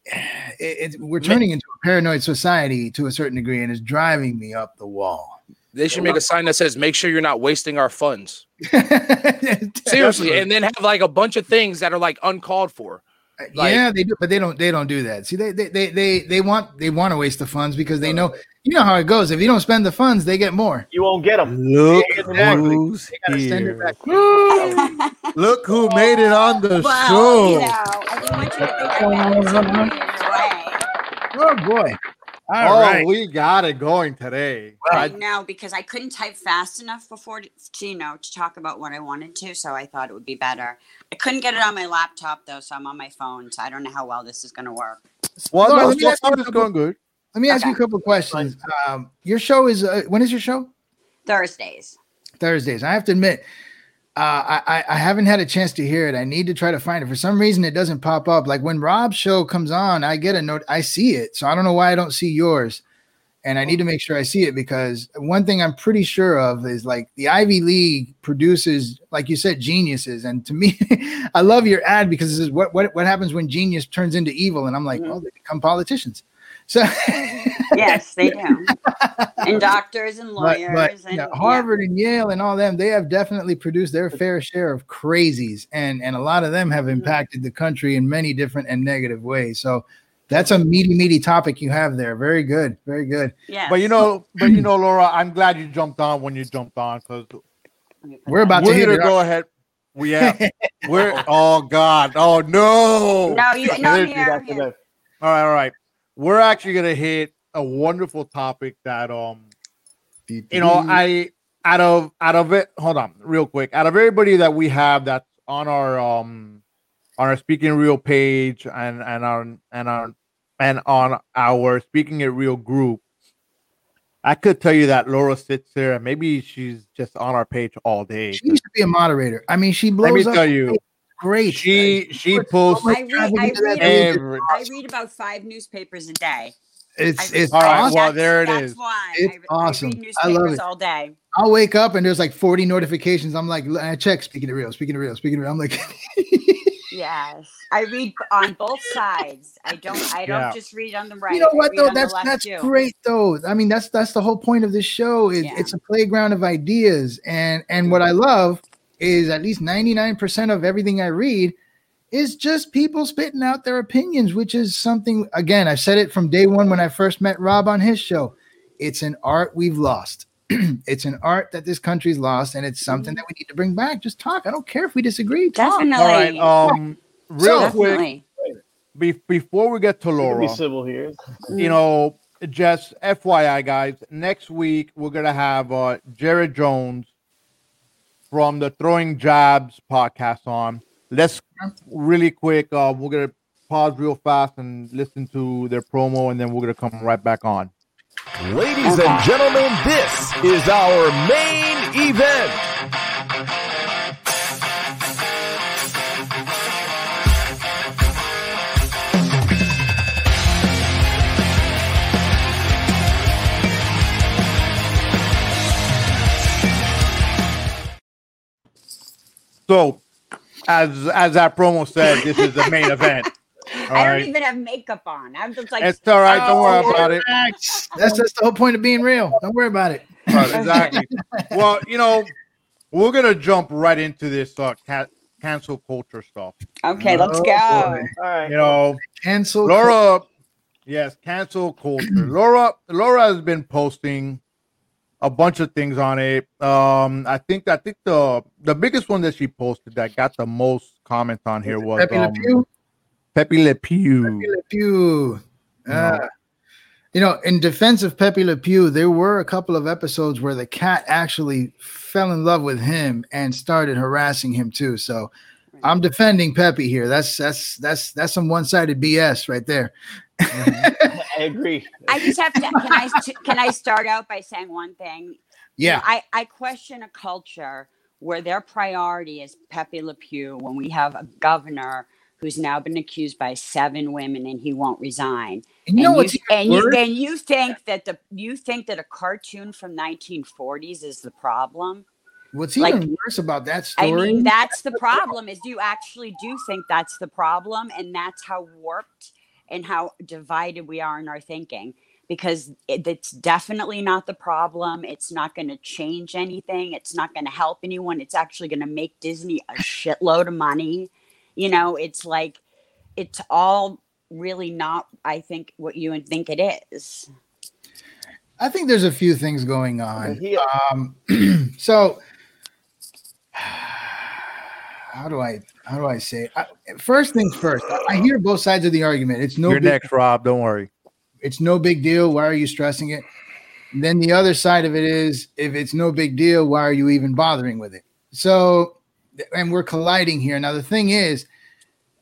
(sighs) It, it, we're turning into a paranoid society to a certain degree, and it's driving me up the wall. They should make a sign that says, "Make sure you're not wasting our funds." (laughs) Seriously, and then have like a bunch of things that are like uncalled for. Like, yeah, they do, but they don't. They don't do that. See, they they they they, they want they want to waste the funds because they know you know how it goes. If you don't spend the funds, they get more. You won't get them. Look who's here. (laughs) Look who made it on the well, show. You know, I didn't want you to think I Oh boy. All oh, right. we got it going today. I know because I couldn't type fast enough before to, to, you know to talk about what I wanted to, so I thought it would be better. I couldn't get it on my laptop though, so I'm on my phone. So I don't know how well this is going to work. Well, Laura, no, let me ask you a couple- going good. Let me ask you a Okay. couple questions. Um, your show is uh, when is your show? Thursdays. Thursdays. I have to admit, uh, I, I I haven't had a chance to hear it. I need to try to find it. For some reason, it doesn't pop up. Like when Rob's show comes on, I get a note. I see it, so I don't know why I don't see yours. And I need to make sure I see it because one thing I'm pretty sure of is like the Ivy League produces, like you said, geniuses. And to me, (laughs) I love your ad because this is what what what happens when genius turns into evil. And I'm like, oh, they become politicians. So (laughs) Yes, they do. and doctors and lawyers but, and yeah, yeah. Harvard and Yale and all them, they have definitely produced their fair share of crazies, and and a lot of them have Mm-hmm. impacted the country in many different and negative ways. So that's a meaty, meaty topic you have there. Very good, very good. Yes. But you know, but you know, Laura, I'm glad you jumped on when you jumped on because Let me put We're about to we're hit gonna it. go ahead. We (laughs) have we're oh god, oh no. No, you (laughs) no do here. that here. today. All right, all right. We're actually gonna hit a wonderful topic that um you know I out of out of it. Hold on, real quick. Out of everybody that we have that's on our um on our speaking real page and and on and on and on our speaking it real group. I could tell you that Laura sits there and maybe she's just on our page all day. She used to be a moderator. I mean, she blows Let me tell you, great. she she Puts so posts I read- I read- every. I read about five newspapers a day. It's it's All right, awesome. well, there it that's is. Why It's I, awesome. I I love it. all day. I'll wake up and there's like 40 notifications. I'm like, I check. Speaking of real, speaking of real, speaking of real. I'm like, (laughs) Yes, I read on both sides. I don't. I don't Yeah. just read on the right. you know what though? That's that's too. great though. I mean, that's that's the whole point of this show. Is Yeah. it's a playground of ideas, and and what I mm-hmm. love is at least 99% of everything I read is just people spitting out their opinions, which is something. Again, I said it from day one when I first met Rob on his show. It's an art we've lost. (clears throat) it's an art that this country's lost, and it's something that we need to bring back. Just talk. I don't care if we disagree. Talk. Definitely. All right. Um, real quick, Definitely. be, before we get to We Laura, be civil here. you know, just FYI, guys, next week we're gonna have uh, Jared Jones from the Throwing Jabs podcast on. Let's really quick. Uh, we're gonna pause real fast and listen to their promo, and then we're gonna come right back on. Ladies and gentlemen, this is our main event. So, as as that promo said, this is the main event. All (laughs) I don't even have makeup on. I'm just like. it's all right. Don't worry Oh, about it. That's that's the whole point of being real. Don't worry about it. Right, exactly. (laughs) well, you know, we're gonna jump right into this uh, ca- cancel culture stuff. Okay, let's Oh, go. boy. All right. You know, Cancel. Laura, yes, cancel culture. Laura, Laura has been posting a bunch of things on it. Um, I think I think the the biggest one that she posted that got the most comments on here was Pepe Le um, Pew. Pepe Le Pew. Pepe Le Pew. No. Uh, you know, in defense of Pepe Le Pew, there were a couple of episodes where the cat actually fell in love with him and started harassing him too. So I'm defending Pepe here. That's that's that's that's some one-sided BS right there. Mm-hmm. (laughs) I agree. I just have to. Can I can I start out by saying one thing? Yeah. I I question a culture where their priority is Pepe Le Pew when we have a governor who's now been accused by seven women and he won't resign. And you know what's and you, and you think that the you think that a cartoon from 1940s is the problem? What's even like- worse about that I story? mean, that's the problem. Is you actually do think that's the problem, and that's how warped and how divided we are in our thinking. Because it, it's definitely not the problem. It's not going to change anything. It's not going to help anyone. It's actually going to make Disney a shitload of money. You know, it's like it's all really not. I think what you would think it is. I think there's a few things going on. He- Um, (clears throat) so how do I how do I say it? I, first things first. I, I hear both sides of the argument. It's no You're big, next, Rob. Don't worry. it's no big deal. Why are you stressing it? And then the other side of it is if it's no big deal, why are you even bothering with it? So and we're colliding here. Now the thing is,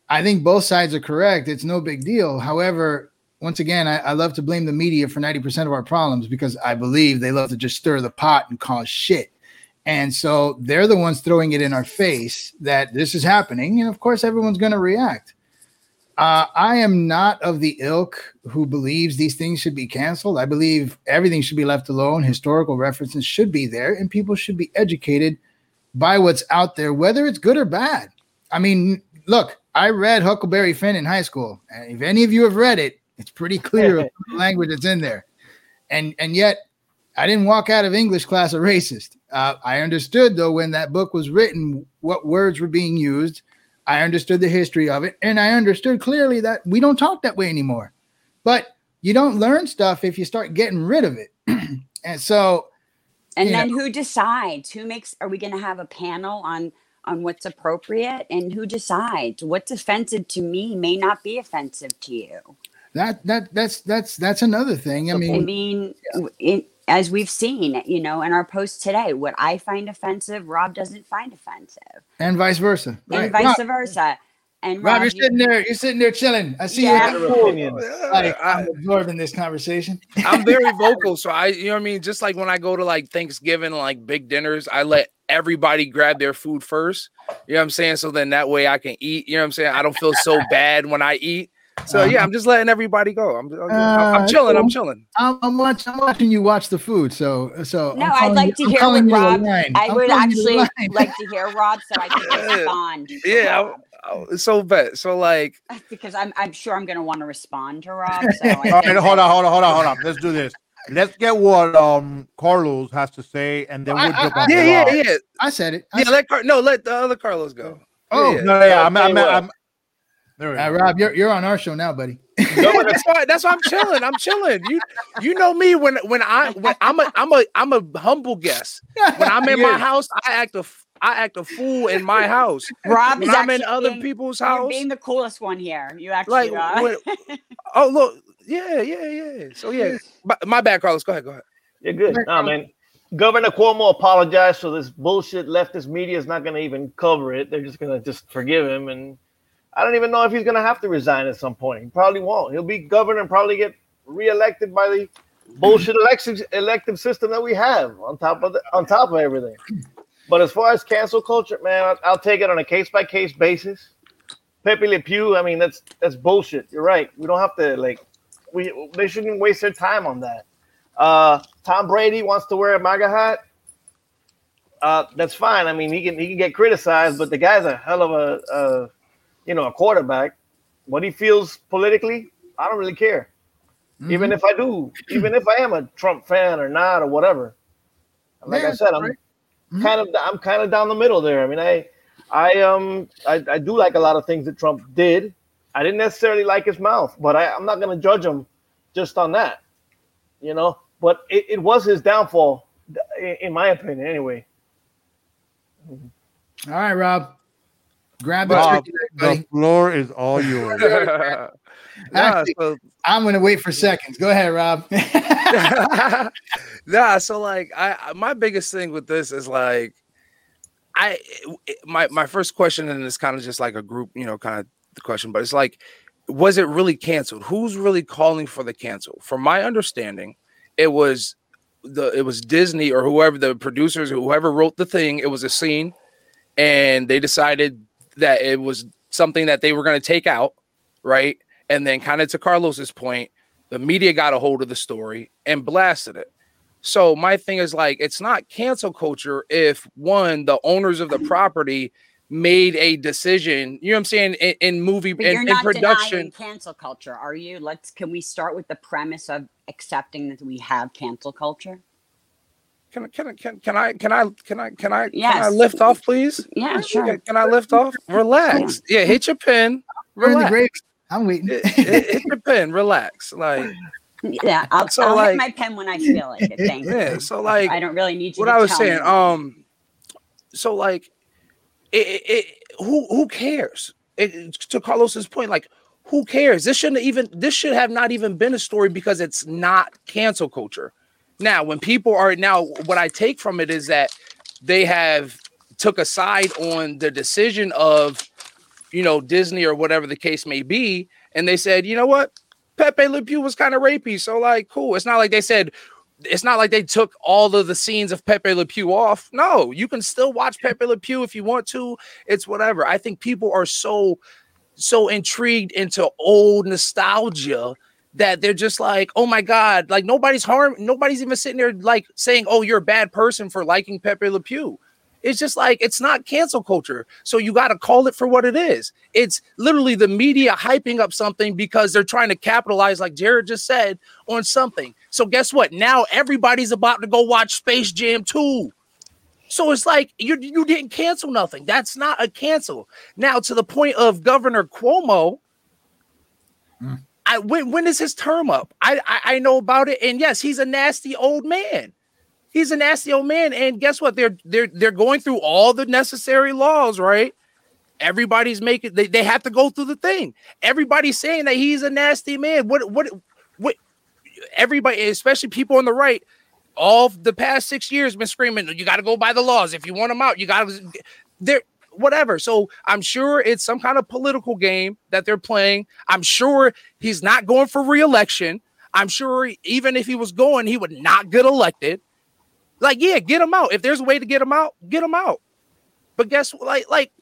I think both sides are correct. It's no big deal. However, once again, I, I love to blame the media for 90% of our problems because I believe they love to just stir the pot and cause shit. And so they're the ones throwing it in our face that this is happening. And of course, everyone's going to react. Uh, I am not of the ilk who believes these things should be canceled. I believe everything should be left alone. Historical references should be there, and people should be educated by what's out there, whether it's good or bad. I mean, look, I read Huckleberry Finn in high school, and if any of you have read it, it's pretty clear (laughs) the language that's in there. And and yet, I didn't walk out of English class a racist. Uh, I understood though when that book was written what words were being used. I understood the history of it, and I understood clearly that we don't talk that way anymore. But you don't learn stuff if you start getting rid of it. (clears throat) and so, And then who decides? Who makes? Are we going to have a panel on on what's appropriate? And who decides what's offensive to me may not be offensive to you? that that that's that's that's another thing. I mean I mean, mean, it, as we've seen, you know, in our post today, what I find offensive, Rob doesn't find offensive, and vice versa. and vice Rob, versa. And Rob, Rob, you're you- sitting there. You're sitting there chilling. I see Yeah. you. Opinion. Like, uh, I, I'm absorbing this conversation. I'm very (laughs) vocal, so I, you know, what I mean, just like when I go to like Thanksgiving, like big dinners, I let everybody grab their food first. You know what I'm saying? So then that way I can eat. You know what I'm saying? I don't feel so bad when I eat. So yeah, I'm just letting everybody go. I'm, I'm, I'm, I'm Uh, chilling. I'm chilling. I'm, I'm watching. I'm watching you watch the food. So, so. No, I'm I'd like you- to I'm hear what Rob. I would calling you the actually like to hear Rob so I can (laughs) respond. to Yeah, Rob. I, I, so bad. So like, because I'm I'm sure I'm going to want to respond to Rob. (laughs) So I All right, hold on, hold on, hold on, hold on. Let's do this. Let's get what um Carlos has to say, and then we'll jump I- on yeah, yeah, Rob. yeah, I said it. I yeah. said- Let Car- no, let the other Carlos go. Oh, Yeah. No, no, yeah, I'm, I'm. I'm, there we uh, go. Rob, you're you're on our show now, buddy. Yeah, (laughs) that's why. That's why I'm chilling. I'm chilling. You, you know me when when I when I'm a I'm a I'm a humble guest. When I'm in my house, I act a f- I act a fool in my house. Rob is When I'm in other being- people's you're house, being the coolest one here. You actually like are. when- (laughs) oh look, yeah, yeah, yeah. So yeah, my, my bad, Carlos. Go ahead, go ahead. You're good. Nah, man. Governor Cuomo apologized, so this bullshit leftist media is not going to even cover it. They're just going to just forgive him, and I don't even know if he's going to have to resign at some point. He probably won't. He'll be governor and probably get reelected by the bullshit elective elective system that we have on top of the, on top of everything. But as far as cancel culture, man, I'll, I'll take it on a case by case basis. Pepe Le Pew, I mean, that's that's bullshit. You're right. We don't have to like we they shouldn't waste their time on that. Uh, Tom Brady wants to wear a MAGA hat. Uh, that's fine. I mean, he can he can get criticized, but the guy's a hell of a, uh, you know, a quarterback. What he feels politically, I don't really care. Mm-hmm. Even if I do, even if I am a Trump fan or not or whatever. Like Yeah, I said, I'm right. Mhm. kind of I'm kind of down the middle there. I mean, I I um I, I do like a lot of things that Trump did. I didn't necessarily like his mouth, but I, I'm not going to judge him just on that, you know. But it, it was his downfall, in my opinion, anyway. All right, Rob. Grab the Rob, turkey leg, the floor is all (laughs) yours. nah, Actually- so, I'm gonna wait for seconds. Go ahead, Rob. (laughs) (laughs) nah, so like I I- my biggest thing with this is like I my my first question and it's kind of just like a group, you know, kind of the question, but it's like was it really canceled? Who's really calling for the cancel? From my understanding, it was the it was Disney or whoever the producers, whoever wrote the thing. It was a scene, and they decided that it was something that they were going to take out, right? And then, kind of to Carlos's point, the media got a hold of the story and blasted it. So my thing is like, it's not cancel culture if one, the owners of the property made a decision. You know what I'm saying? In, in movie But in, you're in not production. cancel culture, are you? Let's can we start with the premise of accepting that we have cancel culture? Can, I- can, I- can, can I can I can I can I can I lift off, please? Yeah, sure. Can, can I lift off? Relax. Yeah, hit your pen. We're in the Relax. grave. I'm waiting. Hit, hit- hit your pen. Relax. Like Yeah, I'll, So, I'll like- hit my pen when I feel like it. Thank you. yeah. So like I don't really need you. what to I was tell saying. me. Um, so like, it, it, it who who cares? It, to Carlos's point, like, who cares? This shouldn't even. This should have not even been a story because it's not cancel culture. Now, when people are now, what I take from it is that they have took a side on the decision of, you know, Disney or whatever the case may be, and they said, you know what, Pepe Le Pew was kind of rapey, so like, cool. It's not like they said it's not like they took all of the scenes of Pepe Le Pew off. No, you can still watch Pepe Le Pew if you want to. It's whatever. I think people are so so intrigued into old nostalgia that they're just like, oh my god, like nobody's harm, nobody's even sitting there like saying, oh, you're a bad person for liking Pepe Le Pew. It's just like it's not cancel culture. So you got to call it for what it is. It's literally the media hyping up something because they're trying to capitalize, like Jared just said, on something. So guess what? Now everybody's about to go watch Space Jam 2. So it's like you you didn't cancel nothing. That's not a cancel. Now to the point of Governor Cuomo, mm. I when when is his term up? I, I I know about it, and yes, he's a nasty old man. He's a nasty old man, and guess what? They're they're they're going through all the necessary laws, right? Everybody's making they, they have to go through the thing. Everybody's saying that he's a nasty man. What what what everybody, especially people on the right, all the past six years been screaming, you got to go by the laws. If you want them out, you got to there whatever. So I'm sure it's some kind of political game that they're playing. I'm sure he's not going for re-election. I'm sure even if he was going, he would not get elected. Like, yeah, get him out. If there's a way to get him out, get him out. But guess what? Like, like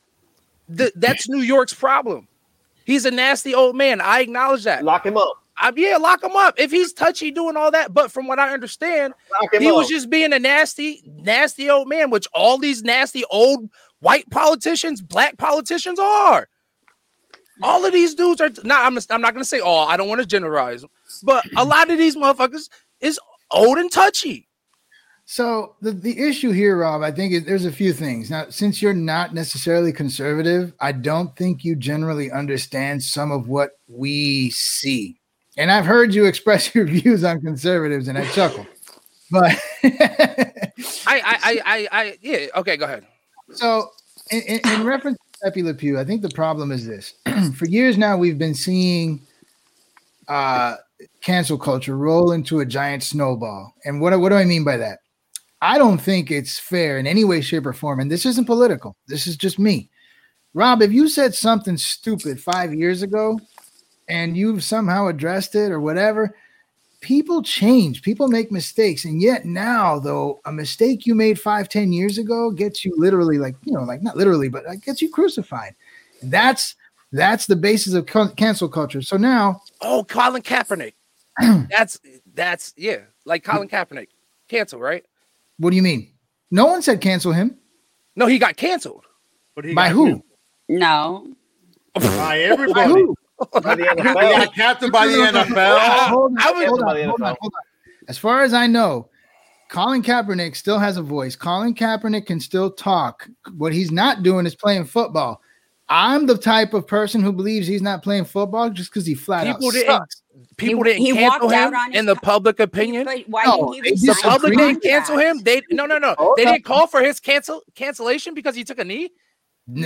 th- that's New York's problem. He's a nasty old man. I acknowledge that. Lock him up. I, yeah, lock him up. If he's touchy doing all that, but from what I understand, he up. was just being a nasty, nasty old man, which all these nasty old white politicians, black politicians are. All of these dudes are not. I'm, I'm not gonna say all. I don't want to generalize, but a lot of these motherfuckers is old and touchy. So the, the issue here, Rob, I think is, there's a few things. Now, since you're not necessarily conservative, I don't think you generally understand some of what we see. And I've heard you (laughs) express your views on conservatives, and I chuckle. But I, I, I, I, I yeah. Okay, go ahead. So, in, in, in reference to Pepe Le Pew, I think the problem is this: (clears throat) for years now, we've been seeing uh, cancel culture roll into a giant snowball. And what what do I mean by that? I don't think it's fair in any way, shape, or form. And this isn't political. This is just me. Rob, if you said something stupid five years ago, and you've somehow addressed it or whatever, people change people make mistakes and yet now though a mistake you made five ten years ago gets you literally like you know like not literally but like gets you crucified that's that's the basis of cancel culture so now Oh, Colin Kaepernick. (clears throat) that's that's yeah, like Colin Kaepernick. Cancel, right? what do you mean no one said cancel him No, he got canceled. But he by got who No. By by everybody. By the He NFL. got captained by the (laughs) NFL. hold on, I would- hold on, By the NFL. as far as i know Colin Kaepernick still has a voice. Colin Kaepernick can still talk. What he's not doing is playing football. I'm the type of person who believes he's not playing football just because he flat People out didn't sucks. people He- didn't he cancel out him in the public opinion. But why No, didn't he The public didn't cancel him. They no no no. Hold They on. didn't call for his cancel cancellation because he took a knee.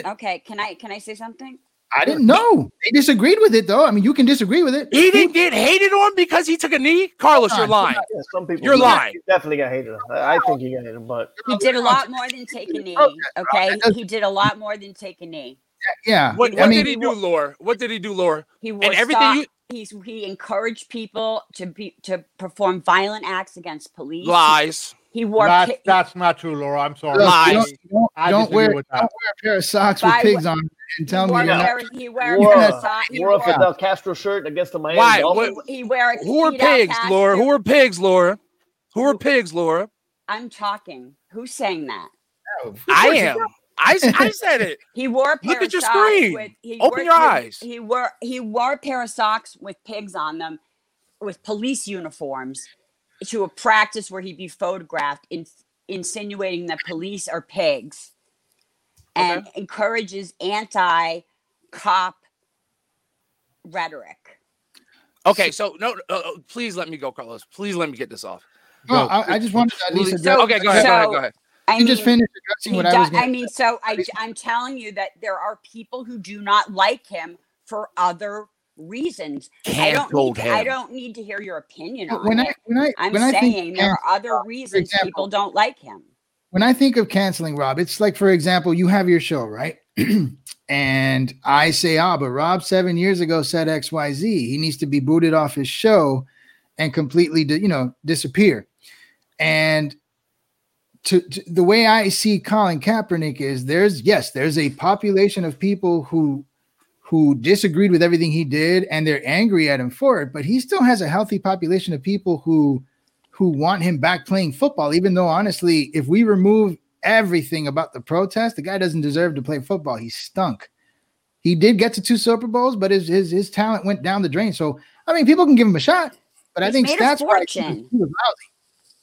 Okay, can I can I say something? I didn't know. They disagreed with it though. I mean, you can disagree with it. He didn't get hated on because he took a knee. Carlos, Hold you're on, lying. Yeah, some people. You're he lying. Definitely got hated. I I think he got hated, but He did a lot more than take a knee. Okay, Okay, that doesn't- he did a lot more than take a knee. Yeah. What, I mean, did he do, Laura? What did he do, Laura? He wore And everything sock- you he's he encouraged people to be to perform violent acts against police. lies. He wore That's, pi- that's not true, Laura. I'm sorry. look, lies. you don't, you don't, I don't wear, with don't wear a pair of socks with By pigs wh- on and tell me wore, you're not. he wear Wore, a a- sock- he wore a Fidel Castro shirt against the Miami Why? Dolphins. What- he wear a Who are Fidel pigs, Laura? Who are pigs, Laura? Who are pigs, Laura? I'm talking. Who's saying that? Oh, I am. I, I said it. (laughs) He wore a pair Look of at your socks screen. with he Open wore, your he- eyes. He wore he wore a pair of socks with pigs on them, with police uniforms, to a practice where he'd be photographed, in, insinuating that police are pigs, and encourages anti-cop rhetoric. Okay, so no, uh, uh, please let me go, Carlos. Please let me get this off. No, Go. I, I just wanted to at least So- okay, go ahead, go ahead, go ahead. I You just finished addressing what do- I was going I mean, so I, I'm telling you that there are people who do not like him for other reasons. I don't Canceled need to, I don't need to hear your opinion on when it. I when I I'm when I saying think there are other reasons example, people don't like him. when I think of canceling Rob, it's like, for example, you have your show, right? (clears throat) and I say, ah, but Rob seven years ago said X, Y, Z. He needs to be booted off his show and completely, you know, disappear. And to, to the way I see Colin Kaepernick is there's yes, there's a population of people who who disagreed with everything he did and they're angry at him for it, but he still has a healthy population of people who who want him back playing football, even though honestly, if we remove everything about the protest, the guy doesn't deserve to play football. He stunk. He did get to two Super Bowls, but his his, his talent went down the drain. So I mean, people can give him a shot, but I think stats wise, he was lousy.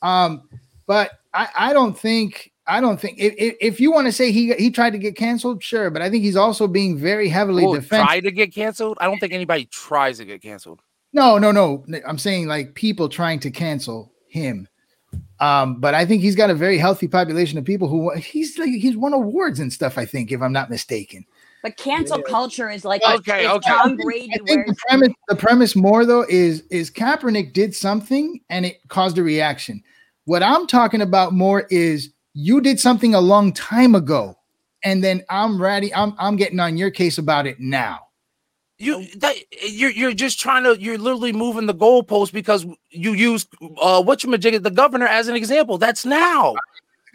Um, but I, I don't think I don't think if, if, if you want to say he he tried to get canceled, sure, but I think he's also being very heavily Who defensive. try to get canceled? I don't think anybody tries to get canceled. No, no, no. I'm saying like people trying to cancel him. Um, but I think he's got a very healthy population of people who he's like he's won awards and stuff. I think, if I'm not mistaken. But cancel culture is like Okay, if okay. Tom I Brady think the premise, the premise more though is is Kaepernick did something and it caused a reaction. What I'm talking about more is you did something a long time ago, and then I'm ready. I'm I'm getting on your case about it now. You that you're you're just trying to you're literally moving the goalpost because you use uh what you the governor as an example. That's now.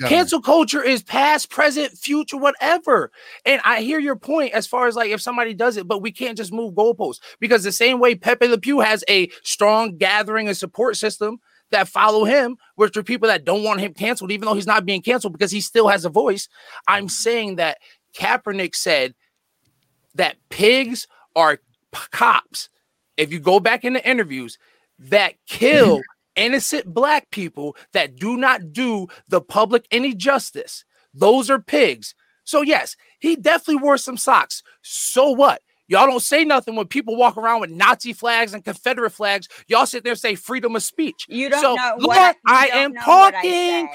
Cancel culture is past, present, future, whatever. And I hear your point as far as like if somebody does it, but we can't just move goalposts because the same way Pepe Le Pew has a strong gathering and support system that follow him, which are people that don't want him canceled, even though he's not being canceled because he still has a voice. I'm saying that Kaepernick said that pigs are cops. If you go back into interviews, that kill (clears throat) innocent black people that do not do the public any justice. Those are pigs. So yes, he definitely wore some socks. So what? Y'all don't say nothing when people walk around with Nazi flags and Confederate flags. Y'all sit there and say freedom of speech. You don't so, know Lord, what I, I am know what talking.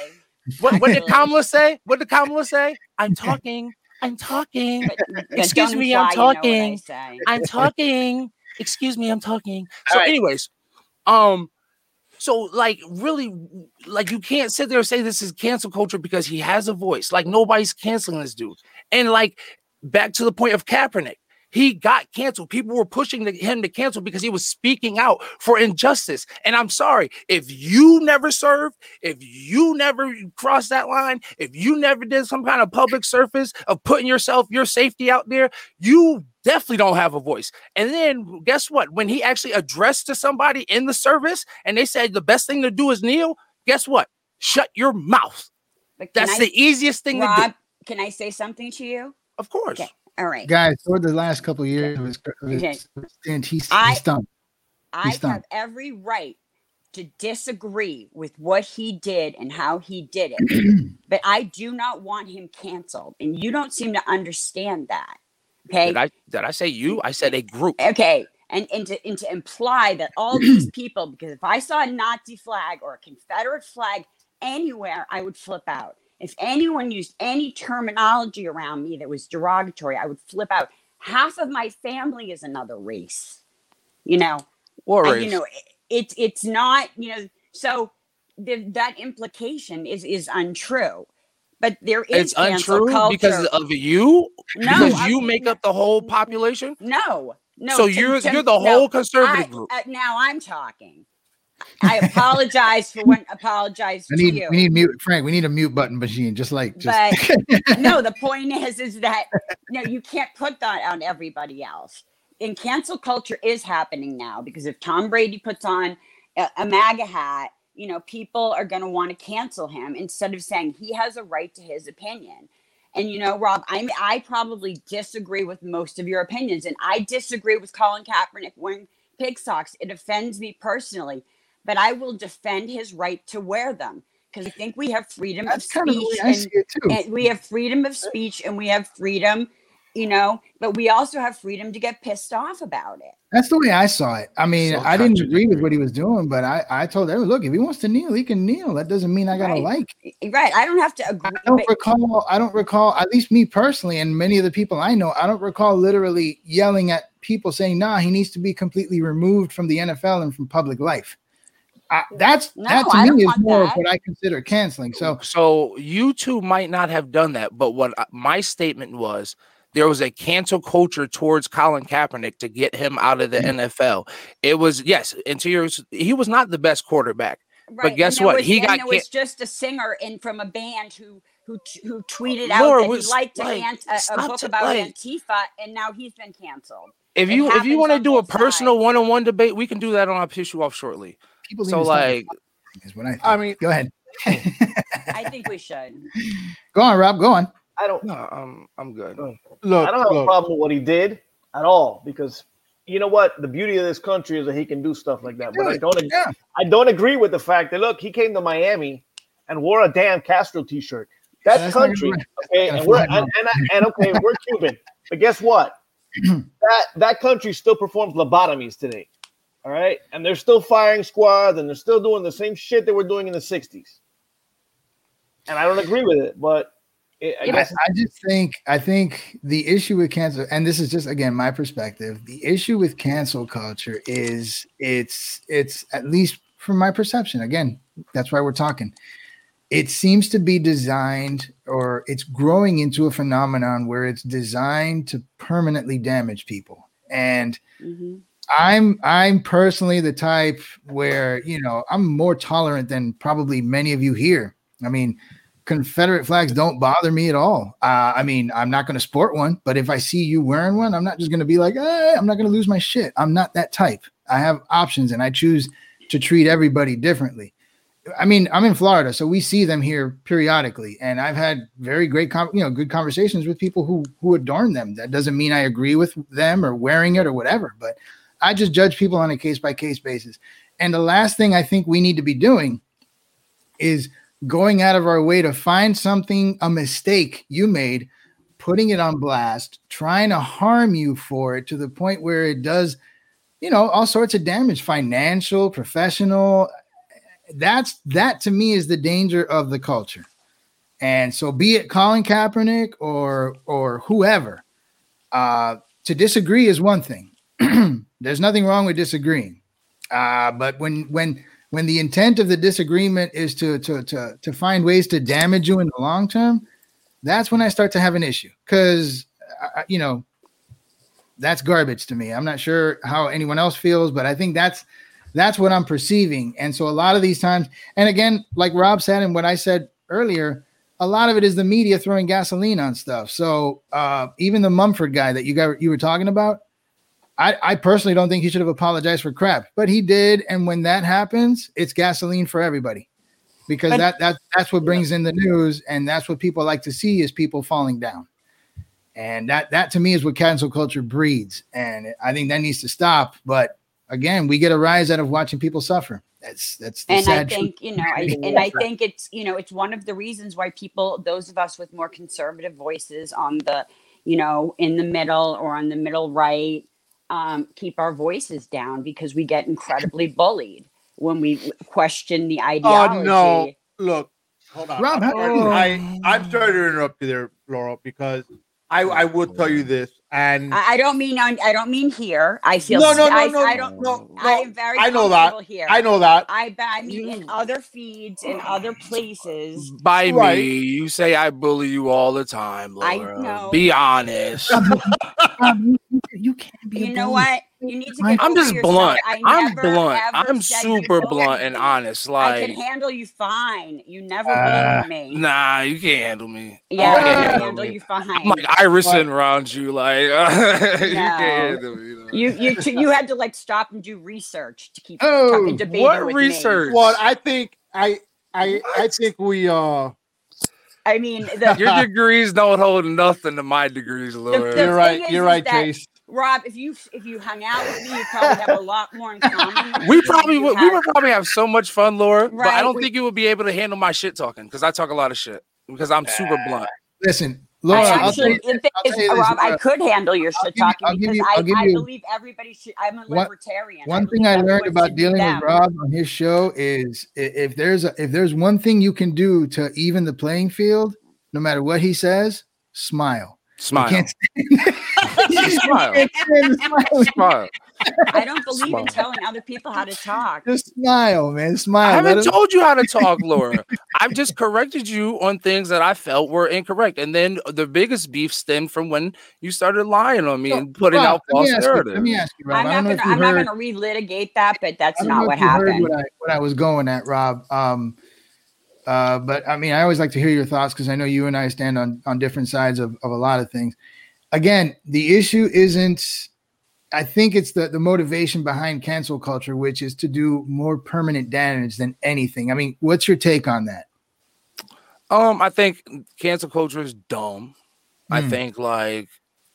What, what did (laughs) Kamala say? What did Kamala say? I'm talking. I'm talking. But- but Excuse me, I'm you know I talking. say. I'm talking. Excuse me, I'm talking. So, All right. anyways, um, so like really, like you can't sit there and say this is cancel culture because he has a voice. Like nobody's canceling this dude. And like back to the point of Kaepernick, he got canceled. People were pushing the- him to cancel because he was speaking out for injustice. And I'm sorry, if you never served, if you never crossed that line, if you never did some kind of public surface of putting yourself, your safety out there, you definitely don't have a voice. And then guess what? When he actually addressed to somebody in the service and they said the best thing to do is kneel, guess what? Shut your mouth. That's I, the easiest thing to do. can I say something to you? Of course. Okay. All right. Guys, For the last couple of years of his, of his Okay. stint, he's, I- he's done. I done. have every right to disagree with what he did and how he did it, (clears throat) but I do not want him canceled. And you don't seem to understand that. Okay. Did I did I say you? I said a group. Okay. And, and, to, and to imply that all these (clears throat) people, because if I saw a Nazi flag or a Confederate flag anywhere, I would flip out. If anyone used any terminology around me that was derogatory, I would flip out. Half of my family is another race, you know. Or race. you know it- it's it's not you know so the, that implication is is untrue but there is It's untrue culture. because of you. No, because I'm- you make up the whole population. no, no. so to- you're to- you're the no, whole conservative I- group. uh, now I'm talking. I apologize for when apologize I to need you. we need mute Frank. We need a mute button machine, just like just But (laughs) no, the point is, is that no, you can't put that on everybody else. And cancel culture is happening now because if Tom Brady puts on a, a MAGA hat, you know, people are going to want to cancel him instead of saying he has a right to his opinion. And you know, Rob, I I probably disagree with most of your opinions, and I disagree with Colin Kaepernick wearing pig socks. It offends me personally, but I will defend his right to wear them because I think we have freedom that's of kind of the speech way I and see it too. and we have freedom of speech and we have freedom you know but we also have freedom to get pissed off about it That's the way I saw it. I mean, So I didn't agree with what he was doing, but I, I told him, look, if he wants to kneel, he can kneel. That doesn't mean I gotta Right. like. right i don't have to agree I don't but recall. I don't recall. At least me personally, and many of the people I know, I don't recall literally yelling at people saying, "Nah, he needs to be completely removed from the NFL and from public life." I, that's No, that to don't me is want more of what I consider canceling. So So you two might not have done that, but what I- my statement was, there was a cancel culture towards Colin Kaepernick to get him out of the mm-hmm. NFL. It was yes, and to yours, he was not the best quarterback. right guess and what? was, He and got there ca- was just a singer in from a band who who t- who tweeted Laura, out that was- he liked to like, ant- a, a book to- about like- antifa and now he's been canceled If you if you want to do a personal one on one debate, we can do that on our issue off shortly. People need So to like, is what I. Think. I mean, go ahead. i think we should (laughs) go on, Rob. Go on. I don't. no, I'm I'm good. Oh. look, I don't have a problem with what he did at all because you know what? The beauty of this country is that he can do stuff like that. But I don't. ag- Yeah. I don't agree with the fact that look, he came to Miami and wore a Dan Castro T-shirt. That's, That's country, okay? And we're and, and, I- and okay, we're Cuban, but guess what? (clears throat) that that country still performs lobotomies today. All right, and they're still firing squads and they're still doing the same shit they were doing in the '60s. And I don't agree with it, but it, I Yeah, I, I just think I think the issue with cancel, and this is just again my perspective. The issue with cancel culture is it's it's at least from my perception. Again, that's why we're talking. It seems to be designed, or it's growing into a phenomenon where it's designed to permanently damage people. And Mhm. I'm I'm personally the type where you know I'm more tolerant than probably many of you here. I mean, Confederate flags don't bother me at all. Uh, I mean, I'm not going to sport one, but if I see you wearing one, I'm not just going to be like, eh, I'm not going to lose my shit. I'm not that type. I have options, and I choose to treat everybody differently. I mean, I'm in Florida, so we see them here periodically, and I've had very great, com- you know, good conversations with people who who adorn them. That doesn't mean I agree with them or wearing it or whatever, but I just judge people on a case by case basis. And the last thing I think we need to be doing is going out of our way to find something, a mistake you made, putting it on blast, trying to harm you for it to the point where it does, you know, all sorts of damage, financial, professional. That's that to me is the danger of the culture. And so be it Colin Kaepernick or or whoever, uh, to disagree is one thing. (clears throat) There's nothing wrong with disagreeing. Uh, but when when when the intent of the disagreement is to to to to find ways to damage you in the long term, that's when I start to have an issue because you know that's garbage to me. I'm not sure how anyone else feels, but I think that's that's what I'm perceiving. And so a lot of these times, and again, like Rob said, and what I said earlier, a lot of it is the media throwing gasoline on stuff. So uh, even the Mumford guy that you got you were talking about, I, I personally don't think he should have apologized for crap, but he did. And when that happens, it's gasoline for everybody because And- that that that's what brings in the news, and that's what people like to see is people falling down. And that that to me is what cancel culture breeds, and I think that needs to stop. But again, we get a rise out of watching people suffer. That's that's the and I think you know, I, (laughs) and I think it's you know, it's one of the reasons why people, those of us with more conservative voices on the, you know, in the middle or on the middle right, um, keep our voices down because we get incredibly bullied when we question the ideology. Oh ideology. no! Look, hold on. Rob, I'm sorry, I I'm sorry to interrupt you there, Laurel, because I I will tell you this. And I, I don't mean on. I don't mean here. I feel. no, no, I, no, no, I don't. no, I am very. I know that. Here. I know that. I. I mean, in other feeds, in other places. By Right. me, you say I bully you all the time, I know. Be honest. (laughs) (laughs) you can't be. You know what? You need to I'm get I'm over just blunt. I I'm blunt. I'm super blunt and honest. Like I can handle you fine. You never Uh, me. nah, you can't handle me. Yeah, you I can't handle handle me. you fine. I'm like Iverson around you. Like, (laughs) you can't handle me. you know? you you t- you had to like stop and do research to keep Oh, fucking debating what with research? Well, I think I I I think we uh I mean, the, (laughs) Your degrees don't hold nothing to my degrees, Laura. the you're right. thing You're is right, that- Chase. Rob, if you if you hung out with me, you probably have a lot more in common. we probably than you would. We have- would probably have so much fun, Laura. but I don't we- think you would be able to handle my shit talking because I talk a lot of shit because I'm super blunt. Listen, I Laura. I'll tell actually, you, the thing I'll is, tell this, Rob, I could handle your I'll shit give talking I'll because you- I, I'll give I you- believe everybody should. I'm a One- libertarian. One believe thing I learned about dealing them. with Rob on his show is if there's a, if there's one thing you can do to even the playing field, no matter what he says, smile. You Smile. can't Smile. (laughs) stand (laughs) the smile. (laughs) Smile. I don't believe Smile. in telling other people how to talk. Just smile, man. Smile. I haven't him- told you how to talk, Laura. I've just corrected you on things that I felt were incorrect. And then the biggest beef stemmed from when you started lying on me No, and putting Rob, out false ask narratives. Let me ask you, Rob. I'm not gonna. if you I'm not heard- gonna relitigate that, but that's don't what if you heard happened. What I, what I was going at, Rob. Um, uh, but I mean, I always like to hear your thoughts because I know you and I stand on on different sides of, of a lot of things. Again, the issue isn't. I think it's the the motivation behind cancel culture, which is to do more permanent damage than anything. I mean, what's your take on that? Um, I think cancel culture is dumb. I Hmm. think like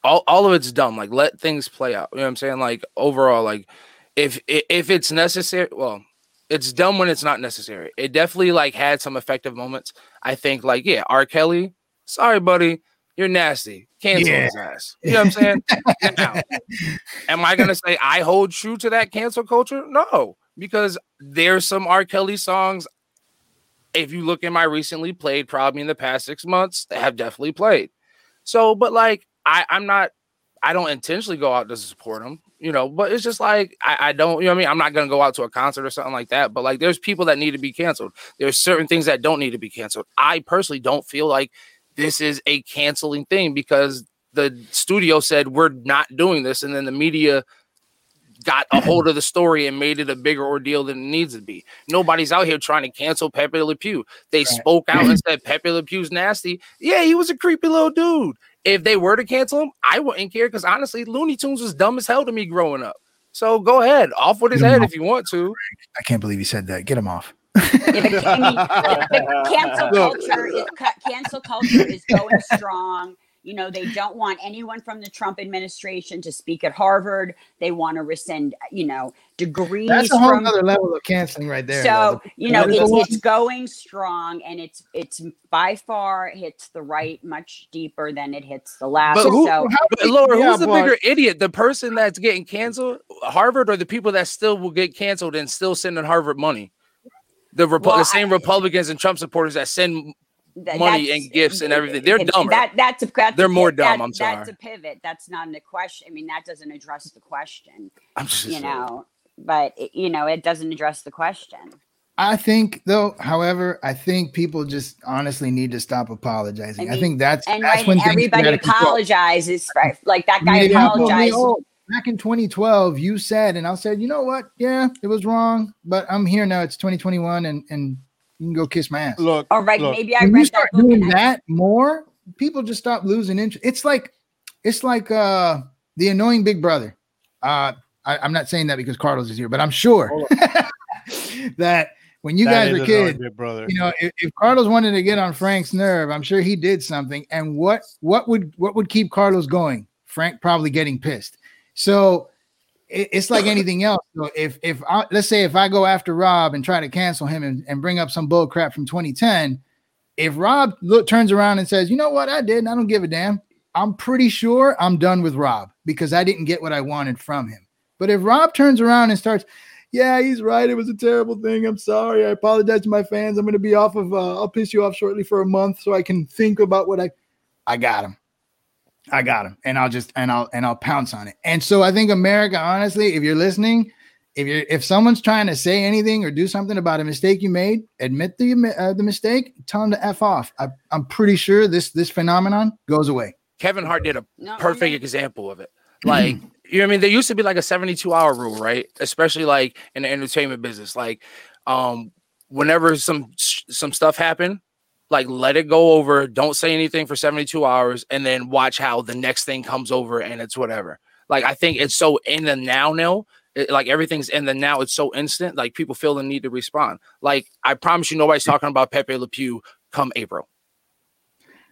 all, all of it's dumb. Like let things play out. You know what I'm saying? Like overall, like if if it's necessary, well, it's dumb when it's not necessary. It definitely like had some effective moments. I think like yeah, R. Kelly, sorry buddy, you're nasty. Cancel Yeah. his ass. You know what I'm saying? now, (laughs) am I gonna say I hold true to that cancel culture? No, because there's some R. Kelly songs if you look in my recently played, probably in the past six months, have definitely played. So, but like I, I'm not, I don't intentionally go out to support them, you know. But it's just like I, I don't, you know what I mean. I'm not gonna go out to a concert or something like that. But like, there's people that need to be canceled. There's certain things that don't need to be canceled. I personally don't feel like this is a canceling thing because the studio said we're not doing this, and then the media got a hold of the story and made it a bigger ordeal than it needs to be. Nobody's out here trying to cancel Pepe Le Pew. They spoke out and (clears throat) said Pepe Le Pew's nasty. Yeah, he was a creepy little dude. If they were to cancel him, I wouldn't care because honestly, Looney Tunes was dumb as hell to me growing up. So go ahead, off with his Get head off. if you want to. I can't believe he said that. Get him off. Yeah, the, the, the cancel (laughs) culture is cancel culture is going (laughs) strong. You know, they don't want anyone from the Trump administration to speak at Harvard. They want to rescind, you know, degrees That's a whole from. other level of canceling right there. so though. you know, it's, it's going strong, and it's it's by far hits the right much deeper than it hits the left. But who- so But Laura, Yeah, who's the but- bigger idiot? The person that's getting canceled, Harvard, or the people that still will get canceled and still sending Harvard money? The, Repu- Well, the same I- Republicans and Trump supporters that send th- money that's- and gifts and everything. They're it- dumber. That that's a, that's They're more dumb, that- I'm sorry. That's sorry. a pivot. That's not a question. I mean, that doesn't address the question. I'm just you know but it- you know it doesn't address the question I think though, however, I think people just honestly need to stop apologizing. I I, think that's and that's when and things get everybody out of control. apologizes for like that guy mean, if you told me, apologized "Oh, back in 2012, you said, and I said, you know what? Yeah, it was wrong, but I'm here now. It's 2021, and and you can go kiss my ass. Look, all right, look, maybe i when you start that book doing that more, people just stop losing interest. It's like it's like uh the annoying big brother. Uh I, I'm not saying that because Carlos is here, but I'm sure (laughs) that when you that guys were kids, brother. you know, if, if Carlos wanted to get on Frank's nerve, I'm sure he did something. And what what would what would keep Carlos going? Frank probably getting pissed. So it, it's like anything else. So if if I, let's say if I go after Rob and try to cancel him and, and bring up some bull crap from 2010, if Rob look, turns around and says, you know what, I did, and I don't give a damn, I'm pretty sure I'm done with Rob because I didn't get what I wanted from him. But if Rob turns around and starts, yeah, he's right. It was a terrible thing. I'm sorry. I apologize to my fans. I'm going to be off of, uh, I'll piss you off shortly for a month so I can think about what I, I got him. I got him, and I'll just and I'll and I'll pounce on it. And so I think America, honestly, if you're listening, if you're if someone's trying to say anything or do something about a mistake you made, admit the uh, the mistake, tell them to f off. I, I'm pretty sure this this phenomenon goes away. Kevin Hart did a No, perfect I example of it. Like, (clears throat) you know what I mean? There used to be like a 72 hour rule, right? Especially like in the entertainment business. Like, um, whenever some some stuff happened, like let it go over, don't say anything for 72 hours, and then watch how the next thing comes over and it's whatever. Like, I think it's so in the now now. It, like everything's in the now, it's so instant. Like people feel the need to respond. Like I promise you, nobody's talking about Pepe Le Pew come April.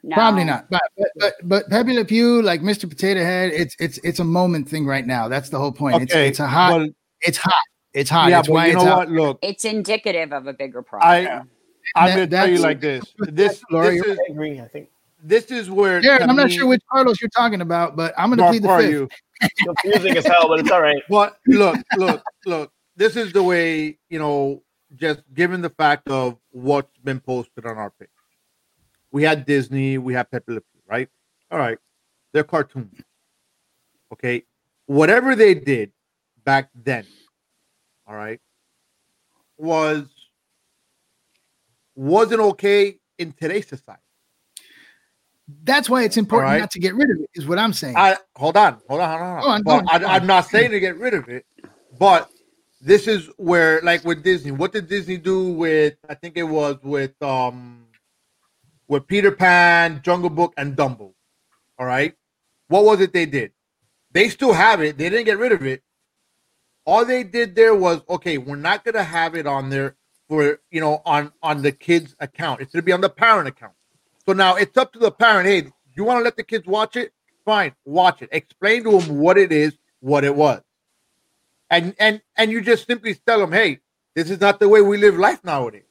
No. Probably not. But but but, but Pepe Le Pew, like Mr. Potato Head, it's it's it's a moment thing right now. That's the whole point. It's Okay, it's a hot. but- it's hot. It's hot. yeah, it's but why you it's know out. what? Look, It's indicative of a bigger I problem. I'm That- gonna tell you like this. This Lori, this is I agree. I think this is where Jared, I'm not me- sure which Carlos you're talking about, but I'm gonna plead the fifth. you? (laughs) confusing as hell, but it's all right. (laughs) But look, look, look. This is the way you know. Just given the fact of what's been posted on our page, we had Disney, we had Pepe Le Pew, right? All right, they're cartoons. Okay, whatever they did back then, all right, was wasn't okay in today's society. That's why it's important right. not to get rid of it. Is what I'm saying. I hold on, hold on, hold on. Go on, go But on, I. I'm not saying to get rid of it, but this is where, like with Disney, what did Disney do with? I think it was with um, with Peter Pan, Jungle Book, and Dumbo. All right, what was it they did? They still have it. They didn't get rid of it. All they did there was okay. We're not gonna have it on there for you know on on the kid's account. It's gonna be on the parent account. So now it's up to the parent. Hey, you want to let the kids watch it? Fine, watch it. Explain to them what it is, what it was, and and and you just simply tell them, hey, this is not the way we live life nowadays.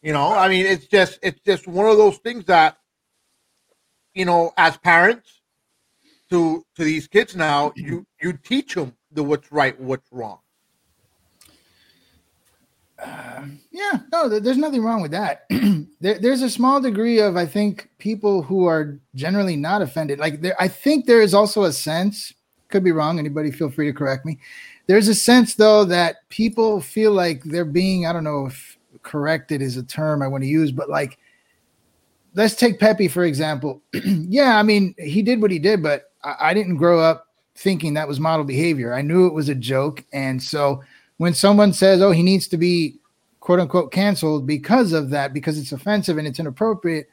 You know, I mean, it's just it's just one of those things that, you know, as parents to to these kids now, you you teach them the what's right, what's wrong. Yeah, no, there- there's nothing wrong with that. (clears throat) there, there's a small degree of, I think, people who are generally not offended. Like, there, I think there is also a sense, could be wrong. Anybody feel free to correct me. There's a sense, though, that people feel like they're being, I don't know if corrected is a term I want to use, but like, let's take Pepe, for example. (clears throat) yeah, I mean, he did what he did, but I, I didn't grow up thinking that was model behavior. I knew it was a joke. And so, when someone says, "Oh, he needs to be quote unquote canceled because of that, because it's offensive and it's inappropriate,"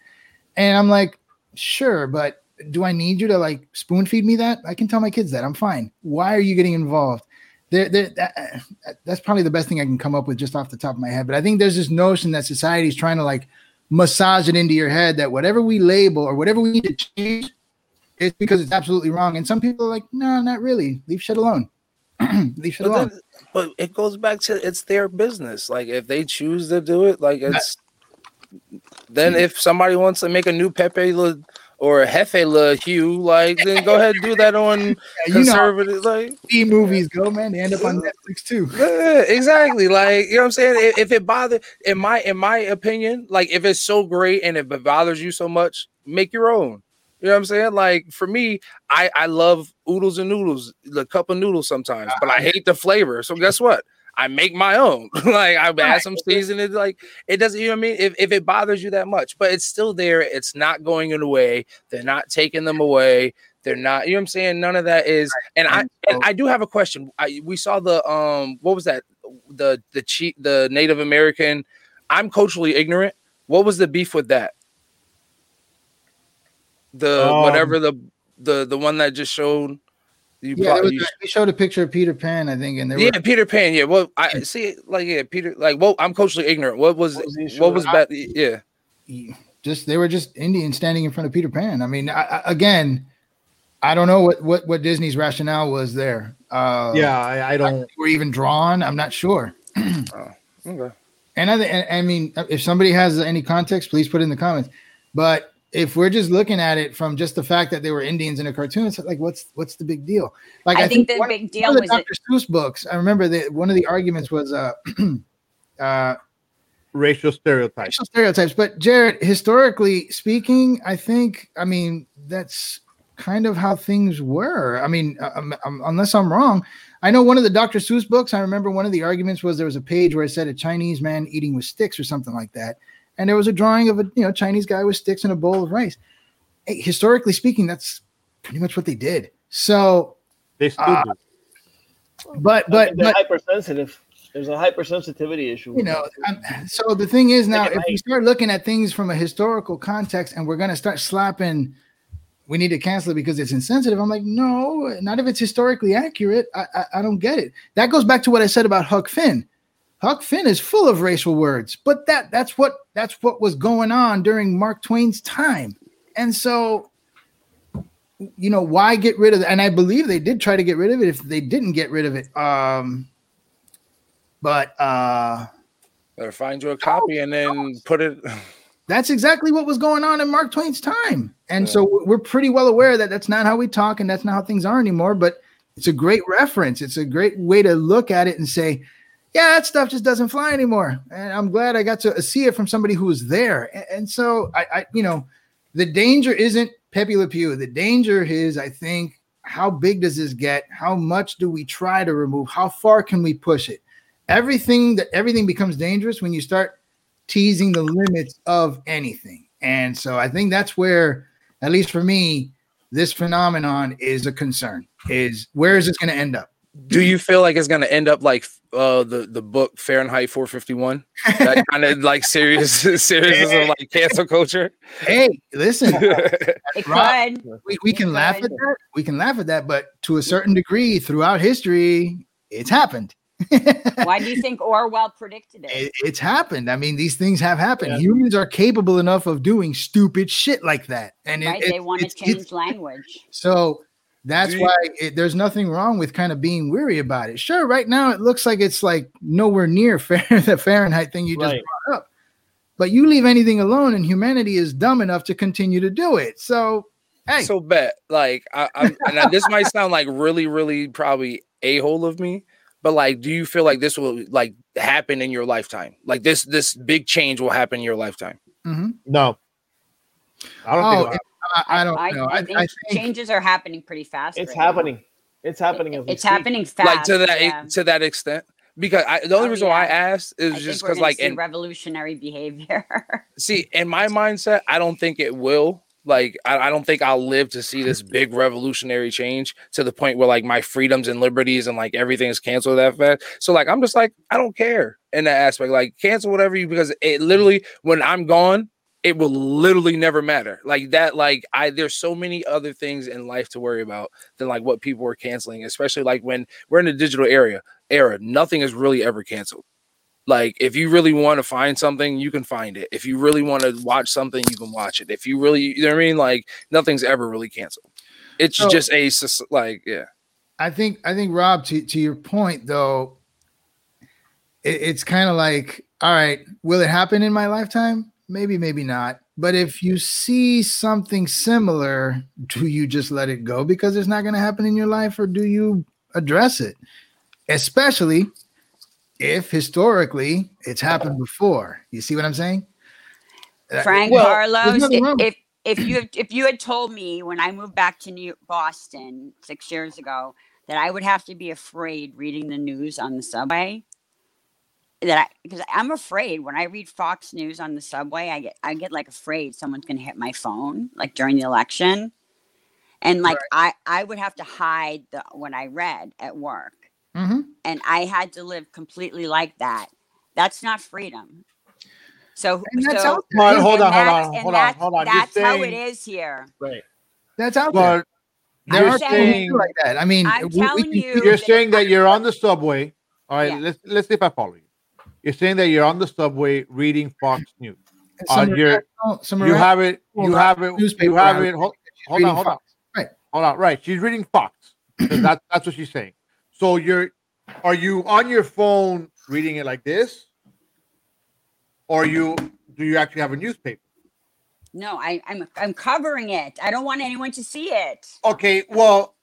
and I'm like, "Sure, but do I need you to like spoon feed me that? I can tell my kids that I'm fine. Why are you getting involved?" There, there, that, that's probably the best thing I can come up with just off the top of my head. But I think there's this notion that society is trying to like massage it into your head that whatever we label or whatever we need to change, it's because it's absolutely wrong. And some people are like, "No, not really. Leave shit alone. (clears throat) Leave shit But, alone." But it goes back to it's their business. Like if they choose to do it, like it's then if somebody wants to make a new Pepe Le, or a Hefe Le Hue, like then go ahead and do that on (laughs) you know how conservative. Like B movies go, man. They end up on Netflix too. yeah, exactly. Like you know what I'm saying. If, if it bothers, in my in my opinion, like if it's so great and if it bothers you so much, make your own. You know what I'm saying? Like for me, I I love oodles and noodles, the cup of noodles sometimes, but I hate the flavor. So guess what? I make my own. (laughs) like I add some seasoning. Like it doesn't. You know what I mean? If if it bothers you that much, but it's still there. It's not going away. They're not taking them away. They're not. You know what I'm saying? None of that is. And I and I do have a question. I we saw the um what was that the the cheat the Native American. I'm culturally ignorant. What was the beef with that? The Um, whatever the the the one that just showed. You Yeah, there probably was a- showed a picture of Peter Pan, I think, and there yeah, were Peter Pan. Yeah, well, I see. Like, yeah, Peter. Like, well, I'm culturally ignorant. What was What was the what with was bad? Yeah, just they were just Indians standing in front of Peter Pan. I mean, I, I, again, I don't know what what what Disney's rationale was there. Uh, Yeah, I, I don't. were even drawn. I'm not sure. (clears throat) okay. And I, and, I mean, if somebody has any context, please put it in the comments. But if we're just looking at it from just the fact that they were Indians in a cartoon, it's like, what's what's the big deal? Like, I think the one- big one deal of the was that- Dr. Seuss books. I remember that one of the arguments was, uh, (clears throat) uh, racial stereotypes. racial stereotypes. But Jared, historically speaking, I think, I mean, that's kind of how things were. I mean, uh, um, um, unless I'm wrong, I know one of the Dr. Seuss books. I remember one of the arguments was there was a page where it said a Chinese man eating with sticks or something like that, and there was a drawing of a you know Chinese guy with sticks and a bowl of rice. Hey, historically speaking, that's pretty much what they did. So, They still Uh, do. but but they're but hypersensitive. There's a hypersensitivity issue. you know um, so the thing is now if we start looking at things from a historical context and we're going to start slapping we need to cancel it because it's insensitive i'm like no not if it's historically accurate i i, I don't get it that goes back to what i said about huck finn huck finn is full of racial words but that that's what that's what was going on during mark twain's time and so you know why get rid of it and i believe they did try to get rid of it if they didn't get rid of it um but uh Better find you a copy and then put it. (laughs) That's exactly what was going on in Mark Twain's time. And so we're pretty well aware that that's not how we talk and that's not how things are anymore. But it's a great reference. It's a great way to look at it and say, yeah, that stuff just doesn't fly anymore. And I'm glad I got to see it from somebody who was there. And, and so I, I, you know, the danger isn't Pepe Le Pew. The danger is, I think, how big does this get? How much do we try to remove? How far can we push it? Everything that everything becomes dangerous when you start teasing the limits of anything. And so I think that's where, at least for me, this phenomenon is a concern. Is where is this going to end up? Do you feel like it's gonna end up like uh the the book Fahrenheit 451? That (laughs) kind of like serious (laughs) seriousness of like cancel culture. Hey, listen, (laughs) It Right. we, we can laugh at that. We can laugh at that, but to a certain degree, throughout history, it's happened. Why do you think Orwell predicted it? It- it's happened. I mean, these things have happened. Humans are capable enough of doing stupid shit like that, and right? it- they want to it's- it's- change language. So that's you- why it, there's nothing wrong with kind of being weary about it. Sure, right now it looks like it's like nowhere near (laughs) fair the Fahrenheit thing you just Right. brought up. But you leave anything alone, and humanity is dumb enough to continue to do it. So, hey, So bet like I, I'm and now this might sound like really really probably a hole of me, but like, do you feel like this will like happen in your lifetime? Like this this big change will happen in your lifetime? mhm. No. I don't oh, think it- I, I don't I, know. I I, think think changes are happening pretty fast. It's right now. happening. It's happening. as we It's speak. happening fast. like to that yeah. to that extent. Because I, the only Oh, reason why I yeah. asked is I just because like see in revolutionary behavior. (laughs) see in my mindset i don't think it will like I, I don't think i'll live to see this big revolutionary change to the point where like my freedoms and liberties and like everything is canceled that fast so like i'm just like i don't care in that aspect like cancel whatever you because it literally when i'm gone it will literally never matter like that like i there's so many other things in life to worry about than like what people are canceling especially like when we're in the digital area era nothing is really ever canceled like if you really want to find something, you can find it. If you really want to watch something, you can watch it. If you really, you know what I mean? Like nothing's ever really canceled. It's So- just a like yeah. I think I think Rob, to, to your point though, it, it's kind of like, all right, will it happen in my lifetime? Maybe, maybe not. But if you see something similar, do you just let it go because it's not going to happen in your life, or do you address it? Especially if historically it's happened before. You see what I'm saying? Uh, Frank well, Carlos, there's nothing wrong if, if you if you had told me when I moved back to New Boston six years ago that I would have to be afraid reading the news on the subway, that I because I'm afraid when I read Fox News on the subway, I get I get like afraid someone's gonna hit my phone like during the election, and like I I would have to hide the what I read at work, Mhm. and I had to live completely like that. That's not freedom. So, that's so out Hold on, hold on, hold on, hold on, that's- hold on. You're That's how it is here. Right. That's out there. But There you're are saying- like that. I mean, I'm we- we telling you- you're that saying that you're on the subway. All right, Yeah. let's let's see if I follow you. You're saying that you're on the subway reading Fox News. some uh, you're- some You have it. You have it. You have it. Hold, hold on. Hold on. Right. Hold on. Right. She's reading Fox. (clears throat) that's that's what she's saying. So you're are you on your phone reading it like this? Or you do you actually have a newspaper? No, I, I'm I'm covering it. I don't want anyone to see it. Okay, well,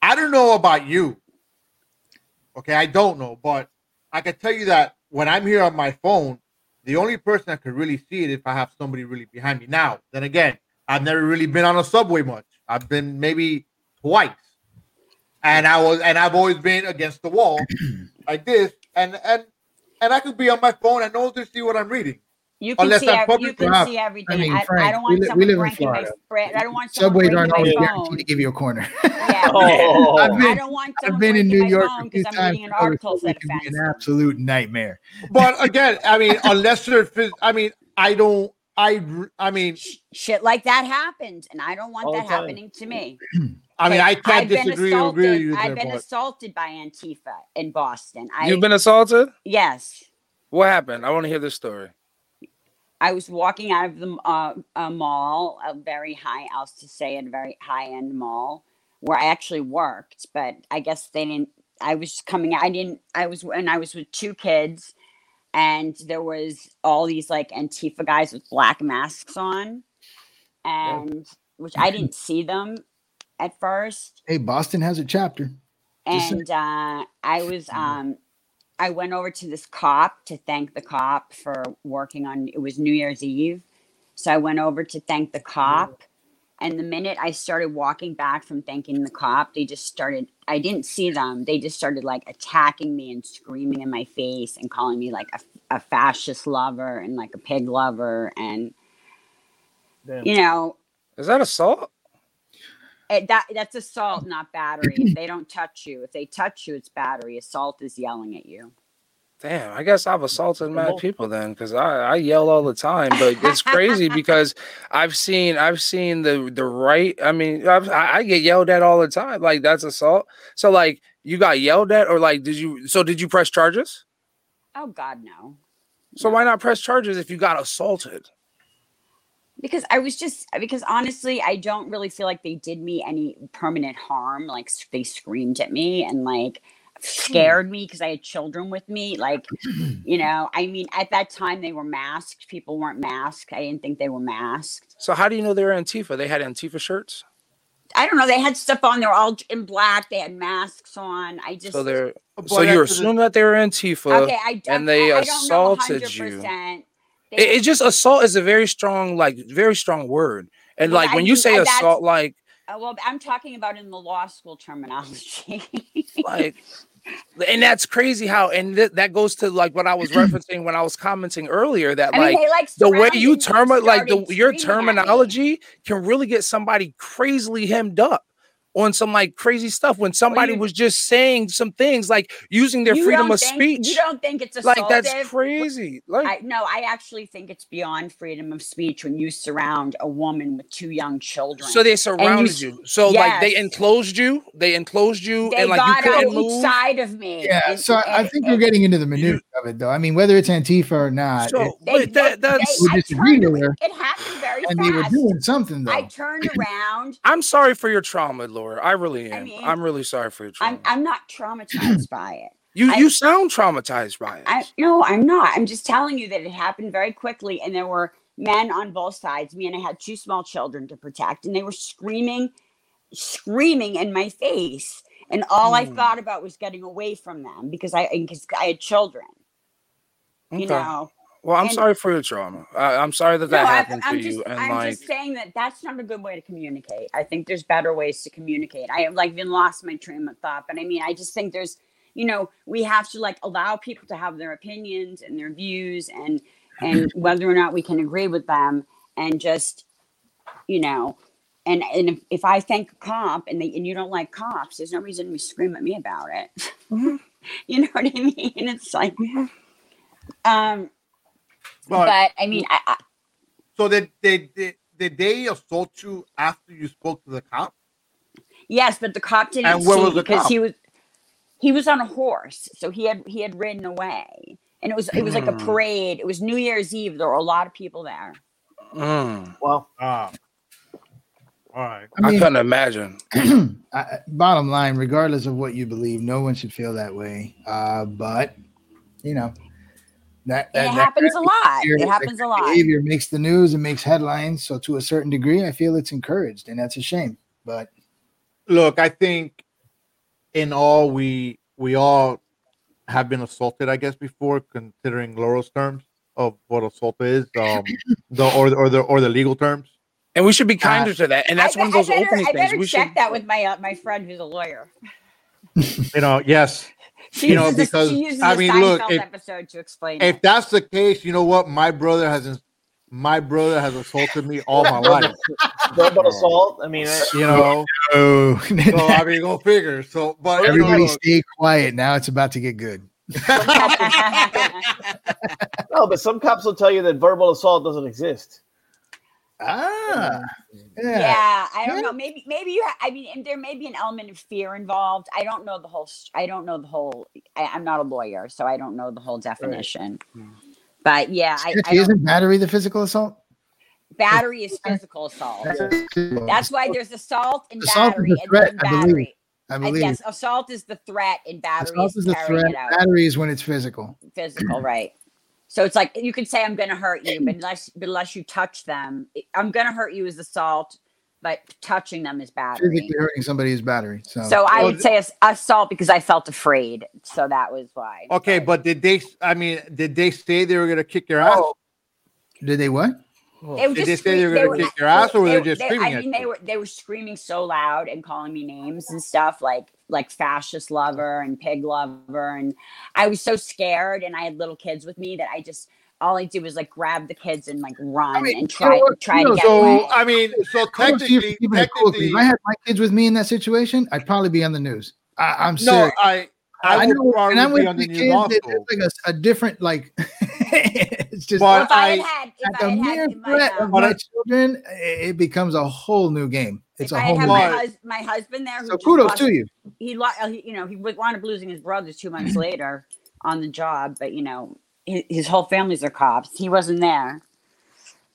I don't know about you. Okay, I don't know, but I can tell you that when I'm here on my phone, the only person that could really see it if I have somebody really behind me. Now, then again, I've never really been on a subway much. I've been maybe twice, and I was, and I've always been against the wall (clears throat) like this, and and and I could be on my phone and no one can see what I'm reading. You can Unless see, I'm public you can enough. see everything. I I, mean, I, Frank, don't we want we someone live in breaking my Florida. spread. I don't want someone Subways aren't always guaranteed to give you a corner. (laughs) (laughs) Yeah. Oh, I've I been- don't want I've been in New York a few because I'm times. reading an I was article told that it can be an absolute nightmare. But again, I mean, unless they're, I mean, I don't, I, I mean, Shit like that happens, and I don't want that time. happening to me. (clears throat) I mean, I can't I've been disagree or agree with you I've there, been but assaulted by Antifa in Boston. I, You've been assaulted? yes. What happened? I want to hear this story. I was walking out of the uh, a mall, a very high, I'll just say a very high end mall where I actually worked, but I guess they didn't. I was coming. I didn't. I was and I was with two kids, and there was all these like Antifa guys with black masks on, and which I didn't see them at first Hey, Boston has a chapter. Just and uh, I was (laughs) um, I went over to this cop to thank the cop for working on it was New Year's Eve, so I went over to thank the cop, mm. and the minute I started walking back from thanking the cop, they just started. I didn't see them. They just started like attacking me and screaming in my face and calling me like a, a fascist lover and like a pig lover and damn. you know Is that assault? It, that that's assault, not battery. If (clears throat) they don't touch you, if they touch you, it's battery. Assault is yelling at you. Damn, I guess I've assaulted mad Well- people then, because I, I yell all the time. But it's crazy (laughs) because I've seen I've seen the the right. I mean, I've, I, I get yelled at all the time. Like that's assault. So like you got yelled at, or like did you? So did you press charges? Oh God, no. So No. why not press charges if you got assaulted? Because I was just because honestly, I don't really feel like they did me any permanent harm. Like they screamed at me and like hmm. scared me because I had children with me. Like, (clears throat) you know, I mean, at that time they were masked. People weren't masked. I didn't think they were masked. So how do you know they were Antifa? They had Antifa shirts. I don't know. They had stuff on. They're all in black. They had masks on. I just So they're so you after the- assume that they were Antifa. okay. I and they I, I assaulted you. 100%. It, it's just assault is a very strong, like very strong word. And Well, like I when you mean, say assault, like Uh, well, I'm talking about in the law school terminology. like (laughs) and that's crazy how and th- that goes to like what i was (clears throat) referencing when i was commenting earlier that I like mean, like the way you term it like the your screaming at me. terminology can really get somebody crazily hemmed up on some like crazy stuff when somebody you- was just saying some things like using their freedom of think- speech You don't think it's like that's crazy like I no, I actually think it's beyond freedom of speech when you surround a woman with two young children. so they surrounded s- you so like they enclosed you they enclosed you they and like got you on couldn't each move side of me. Yeah, and- so I and- think and we're getting into the minutiae of it, though. I mean, whether it's Antifa or not, so it- they- but that, they- that's We I disagree turned with ar- her. It happened very and they were fast. doing something though. I turned around. I'm sorry for your trauma, Laura. I really I am. mean, I'm really sorry for your trauma. I'm I'm not traumatized by it. you I- you sound traumatized by it. I no, I'm not. I'm just telling you that it happened very quickly, and there were men on both sides. Me and I had two small children to protect, and they were screaming, screaming in my face. And all I Hmm. thought about was getting away from them because I because I had children. You know, well, I'm and- sorry for your trauma. I, I'm sorry that that no, I, happened I'm to just you. And I'm like, just saying that that's not a good way to communicate. I think there's better ways to communicate. I have like even lost my train of thought, but I mean, I just think there's, you know, we have to like allow people to have their opinions and their views and and (clears throat) whether or not we can agree with them and just, you know, and and if, if I thank a cop and they and you don't like cops, there's no reason to scream at me about it. Mhm. (laughs) you know what I mean? It's like, um, But, but I mean, I, I, so did they did, did they assault you after you spoke to the cop? Yes, but the cop didn't And where see was the because cop? he was he was on a horse, so he had he had ridden away, and it was it was like a Hmm. parade. It was New Year's Eve. There were a lot of people there. mm, Well, Ah, all right. I, I couldn't imagine. (clears throat) I, bottom line, regardless of what you believe, no one should feel that way. Uh, but you know that, that it that happens a lot. behavior- It happens a lot. Behavior makes the news and makes headlines. So to a certain degree, I feel it's encouraged, and that's a shame. But Look, I think in all we we all have been assaulted, I guess, before considering Laurel's terms. of what assault is, um, (laughs) the or or the or the legal terms. And we should be kinder to that. And that's I, one of those I better, opening I things. better We check should that with my uh, my friend who's a lawyer. You know, yes. (laughs) She You know, uses because, the, she uses I mean, look, if- episode to explain If it. that's the case, you know what? My brother has my brother has assaulted me all my life. (laughs) Verbal assault. I mean, I- You know, (laughs) so I mean, go figure. So, but you know, everybody stay quiet. Now it's about to get good. (laughs) no, but some cops will tell you that verbal assault doesn't exist. Ah, yeah. yeah, I don't know. Maybe maybe you. Ha- I mean, and there may be an element of fear involved. I don't know the whole. s- I don't know the whole. I, I'm not a lawyer, so I don't know the whole definition. But yeah, I, I isn't battery the physical assault? battery is physical assault. That's why there's assault and Assault is battery a and threat, then I believe. battery. I Uh, yes, assault is the threat and battery Assault is, is the threat. Battery is when it's physical. physical, right? So it's like you could say I'm going to hurt you, but unless but unless you touch them, I'm going to hurt you is assault, but touching them is battery. Physically hurting somebody is battery. So, So I Well, would say assault because I felt afraid. So that was why. okay, but did they? I mean, did they say they were gonna kick your ass? Oh. did they what? Oh. They Did just they say they were gonna kick your ass, or were they just I screaming at mean, they you? were they were screaming so loud and calling me names and stuff like like fascist lover and pig lover, and I was so scared, and I had little kids with me that I just all I do was like grab the kids and like run mean, and try so, try you to know, get So away. I mean, so I if technically, it's cool technically, If I had my kids with me in that situation, I'd probably be on the news. I, I'm no, serious. I I, I would know, probably and I'm be with on the the kids. news it's like a, a different, like, (laughs) it's just But If I had I- had, if like I a had mere had threat of my children. It, it becomes a whole new game. It's if a I whole had new. my, hus- my husband there, So kudos lost- to you. he, lo- uh, he you know he wound up losing his brother two months (clears throat) later on the job but you know his, his whole family's are cops he wasn't there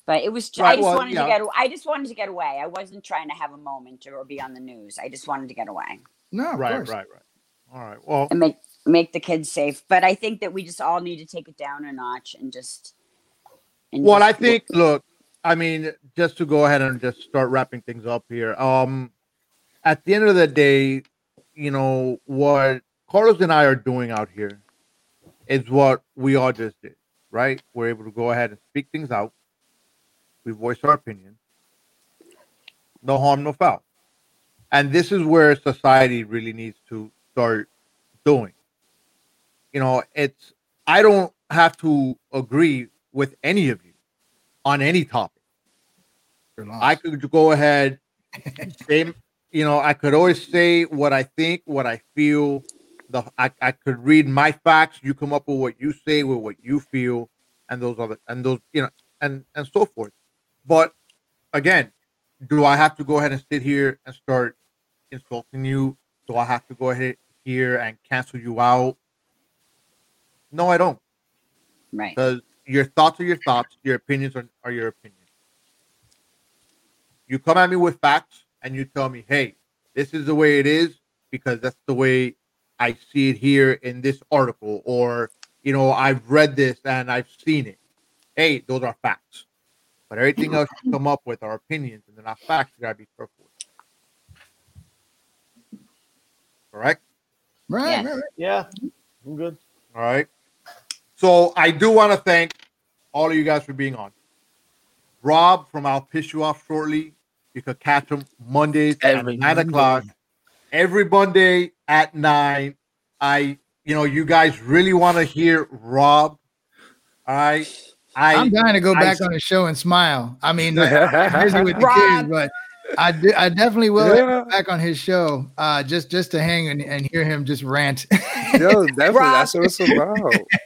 but it was ju- i just well, wanted yeah. to get i just wanted to get away i wasn't trying to have a moment or be on the news i just wanted to get away No, of right, course. right, right. All right. Well, and make make the kids safe but i think that we just all need to take it down a notch and just and well, I think. Look, I mean, just to go ahead and just start wrapping things up here. Um, at the end of the day, you know what Carlos and I are doing out here is what we all just did, right? We're able to go ahead and speak things out. We voice our opinion. No harm, no foul. And this is where society really needs to start doing. You know, it's I don't have to agree with any of you on any topic. I could go ahead, say, you know, I could always say what I think, what I feel. The I, I could read my facts. You come up with what you say, with what you feel, and those other and those you know, and and so forth. But again, do I have to go ahead and sit here and start insulting you? Do I have to go ahead here and cancel you out? No, I don't right because your thoughts are your thoughts, your opinions are, are your opinions. You come at me with facts and you tell me, hey, this is the way it is because that's the way I see it here in this article, or you know, I've read this and I've seen it. Hey, those are facts. But everything else you come up with are opinions and they're not facts. You gotta be careful with. Correct? right, Yes. right, right. Yeah, I'm good. All right. So I do want to thank all of you guys for being on. Rob from I'll Piss You Off Shortly. You could catch him Mondays Every at nine Monday. o'clock. Every Monday at nine. I, you know, you guys really want to hear Rob. All right. I I'm dying to go I back see- on the show and smile. I mean, I'm busy with the (laughs) Rob. kids, but I, d- I definitely will Yeah. back on his show uh, just just to hang and, and hear him just rant. Yo, definitely. Rob. That's what it's (laughs) about.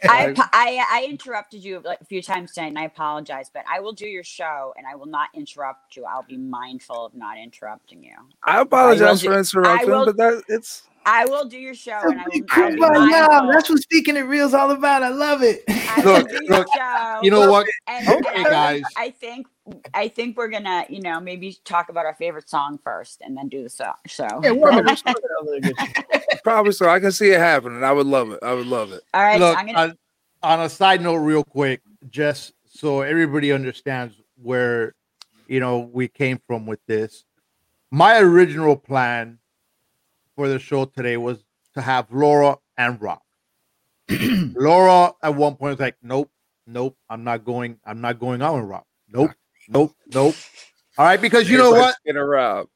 I, Like, apo- I I interrupted you like a few times tonight, and I apologize. But I will do your show, and I will not interrupt you. I'll be mindful of not interrupting you. I apologize I will for interrupting, will- but that it's I will do your show, and I will. I'll be Kumbaya, mindful. That's what speaking it real is all about. I love it. I will Look, do your look, show. you know what? And, Okay, and guys. I think I think we're gonna, you know, maybe talk about our favorite song first, and then do the so- show. Yeah, (laughs) warm it up. Sounds like a probably so. I can see it happening. I would love it. I would love it. All right, Look, I'm gonna. on, on a side note, real quick, just so everybody understands where you know we came from with this. My original plan for the show today was to have Laura and Rob. (clears throat) Laura at one point was like, "Nope, Nope, I'm not going. I'm not going out with Rob. Nope, nope, nope. All right, because you know what? Get a Rob.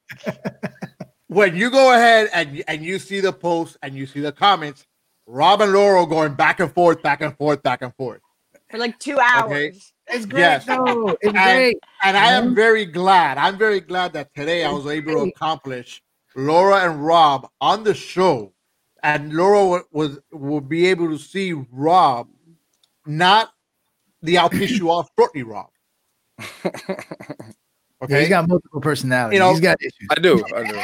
When you go ahead and and you see the post and you see the comments, Rob and Laurel going back and forth, back and forth, back and forth. for like two hours. Okay. It's great. Yes. though. It's And- great. And I am Mhm. very glad. I'm very glad that today I was able to accomplish Laura and Rob on the show, and Laura was will be able to see Rob, not the I'll piss you off shortly Rob. (laughs) Yeah, Okay, he's got multiple personalities. You know- he's got issues. I do. (laughs) I do.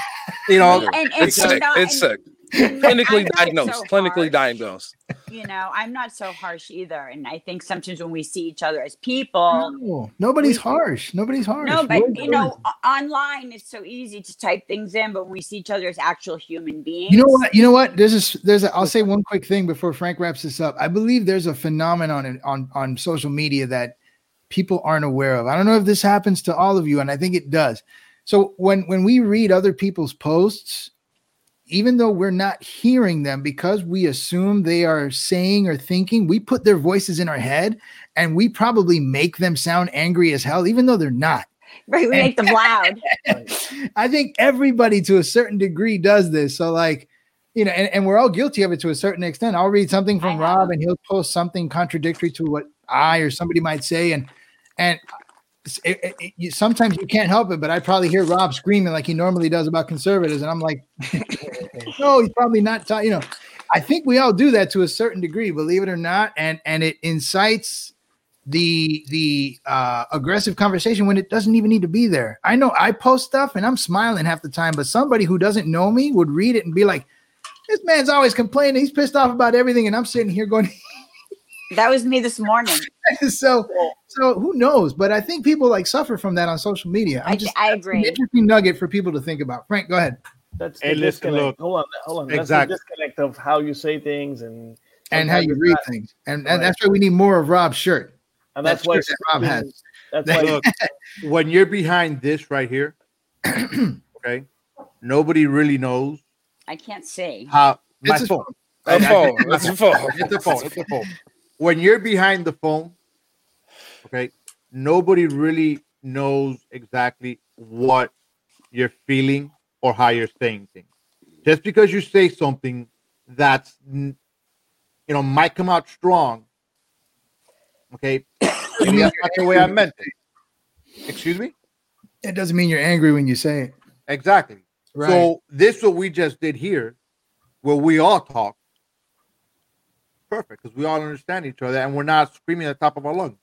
you know, I. And- and it's so sick. not- It's sick. and Clinically diagnosed. so Clinically harsh. diagnosed. You know, I'm not so harsh either. And I think sometimes when we see each other as people, No, nobody's we- harsh. Nobody's harsh. no, but Words you know, online it's so easy to type things in, but when we see each other as actual human beings, You know what? You know what? There's a there's a. I'll say one quick thing before Frank wraps this up. I believe there's a phenomenon in, on on social media that people aren't aware of. I don't know if this happens to all of you, and I think it does. So when when we read other people's posts, even though we're not hearing them because we assume they are saying or thinking, we put their voices in our head, and we probably make them sound angry as hell, even though they're not. right? We make them (laughs) loud. I think everybody to a certain degree does this. So, like, you know, and, and we're all guilty of it to a certain extent. I'll read something from Rob and he'll post something contradictory to what I or somebody might say. And, and, it, it- it- you, sometimes you can't help it, but I probably hear Rob screaming like he normally does about conservatives, and I'm like, (laughs) no, he's probably not. ta- you know, I think we all do that to a certain degree, believe it or not, and and it incites the the uh, aggressive conversation when it doesn't even need to be there. I know I post stuff and I'm smiling half the time, but somebody who doesn't know me would read it and be like, "This man's always complaining. He's pissed off about everything," and I'm sitting here going, (laughs) That was me this morning. (laughs) "So, so who knows?" But I think people like suffer from that on social media. I'm I, just I an agree. interesting nugget for people to think about. Frank, go ahead. That's Hey, the listen, disconnect. look. hold on, hold on. That's Exactly. the disconnect of how you say things and And how you read not- things, and, Right. and that's why we need more of Rob's shirt. and that that's why that Rob has. That's why look, when you're behind this right here, (clears throat) okay, nobody really knows I can't say how my It's his phone. A phone. It's a phone. It's a phone. It's a phone. When you're behind the phone, okay, nobody really knows exactly what you're feeling or how you're saying things. Just because you say something that's you know might come out strong, okay, (coughs) that's not the way I meant it. Excuse me. It doesn't mean you're angry when you say it. Exactly. Right. So this what we just did here, where we all talk. Perfect, because we all understand each other and we're not screaming at the top of our lungs.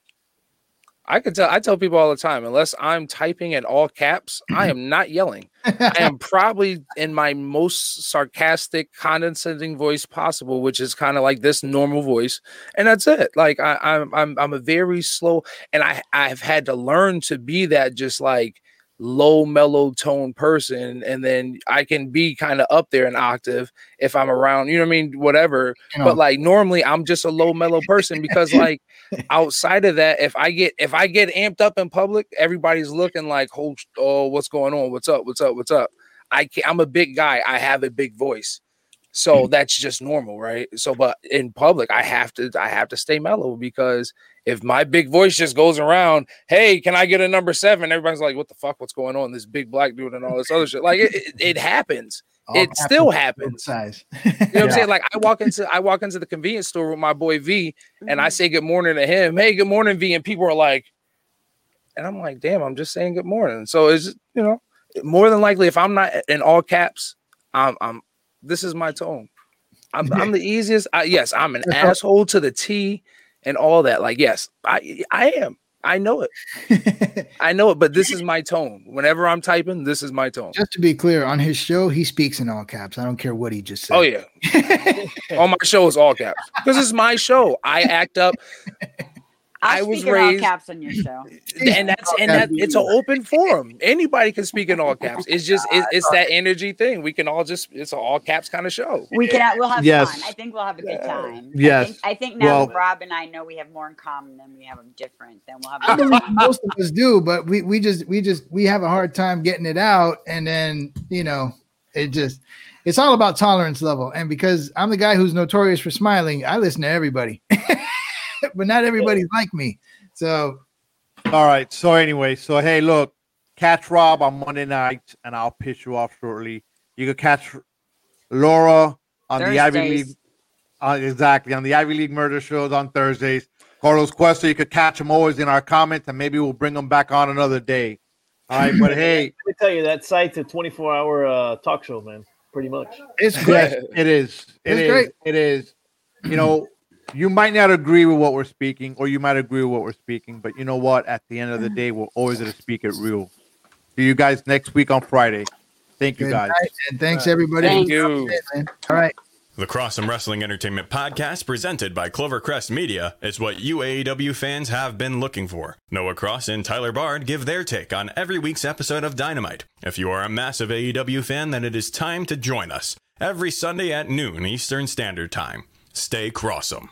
I can tell. I tell people all the time, unless I'm typing in all caps, I am not yelling. I am (laughs) probably in my most sarcastic, condescending voice possible, which is kind of like this normal voice, and that's it. Like I, I'm, I'm, I'm a very slow, and I, I've had to learn to be that just like low mellow tone person, and then I can be kind of up there an octave if I'm around. You know what I mean? Whatever. You know, But like normally, I'm just a low mellow person because (laughs) like outside of that, if I get if I get amped up in public, everybody's looking like, oh, oh what's going on? What's up? What's up? What's up? I can't, I'm a big guy. I have a big voice. So mm. that's just normal, right? So, but in public, I have to I have to stay mellow because if my big voice just goes around, hey, can I get a number seven? Everybody's like, what the fuck? What's going on? This big black dude and all this other shit. Like it, it, it happens. all it happens still happens. Size. You know what I'm saying? (laughs) Like I walk into I walk into the convenience store with my boy V and I mm-hmm. say good morning to him. Hey, good morning, V. And people are like, and I'm like, damn, I'm just saying good morning. So it's you know, more than likely if I'm not in all caps, I'm I'm this is my tone. I'm (laughs) I'm the easiest. I, yes, I'm an (laughs) asshole to the T and all that. Like, yes, I I am. I know it. (laughs) I know it, but this is my tone. Whenever I'm typing, this is my tone. Just to be clear, on his show, he speaks in all caps. I don't care what he just said. Oh yeah. On my show is all caps. Because it's my show. I act up I I'll was speak raised- all caps on your show. (laughs) and that's and that it's an open forum. Anybody can speak in all caps. It's just it, it's that energy thing. We can all just it's an all caps kind of show. We can. We'll have Yes. fun. I think we'll have a good time. Yes. I think, I think now Well- that Rob and I know we have more in common than we have different. Then we'll have. I A good believe time. most of us do, but we we just we just we have a hard time getting it out, and then you know it just it's all about tolerance level. And because I'm the guy who's notorious for smiling, I listen to everybody. (laughs) (laughs) but not everybody's like me. So All right. So anyway, so hey, look, catch Rob on Monday nights, and I'll pitch you off shortly. You can catch Laura on the Ivy League. Uh, exactly on the Ivy League murder shows on Thursdays. Carlos Cuesta, you could catch him always in our comments, and maybe we'll bring him back on another day. All right, but (laughs) hey, Let me tell you, that site's a 24 hour uh, talk show, man. Pretty much. it's great. It is. It It's is. great. It is. You know, you might not agree with what we're speaking, or you might agree with what we're speaking, but you know what? At the end of the day, we're always going to speak it real. See you guys next week on Friday. Thank you, Good guys. night, and thanks everybody. Thank you. All right. The Crossum Wrestling Entertainment Podcast, presented by Clovercrest Media, is what you AEW fans have been looking for. Noah Cross and Tyler Bard give their take on every week's episode of Dynamite. If you are a massive AEW fan, then it is time to join us every Sunday at noon Eastern Standard Time. Stay Crossum.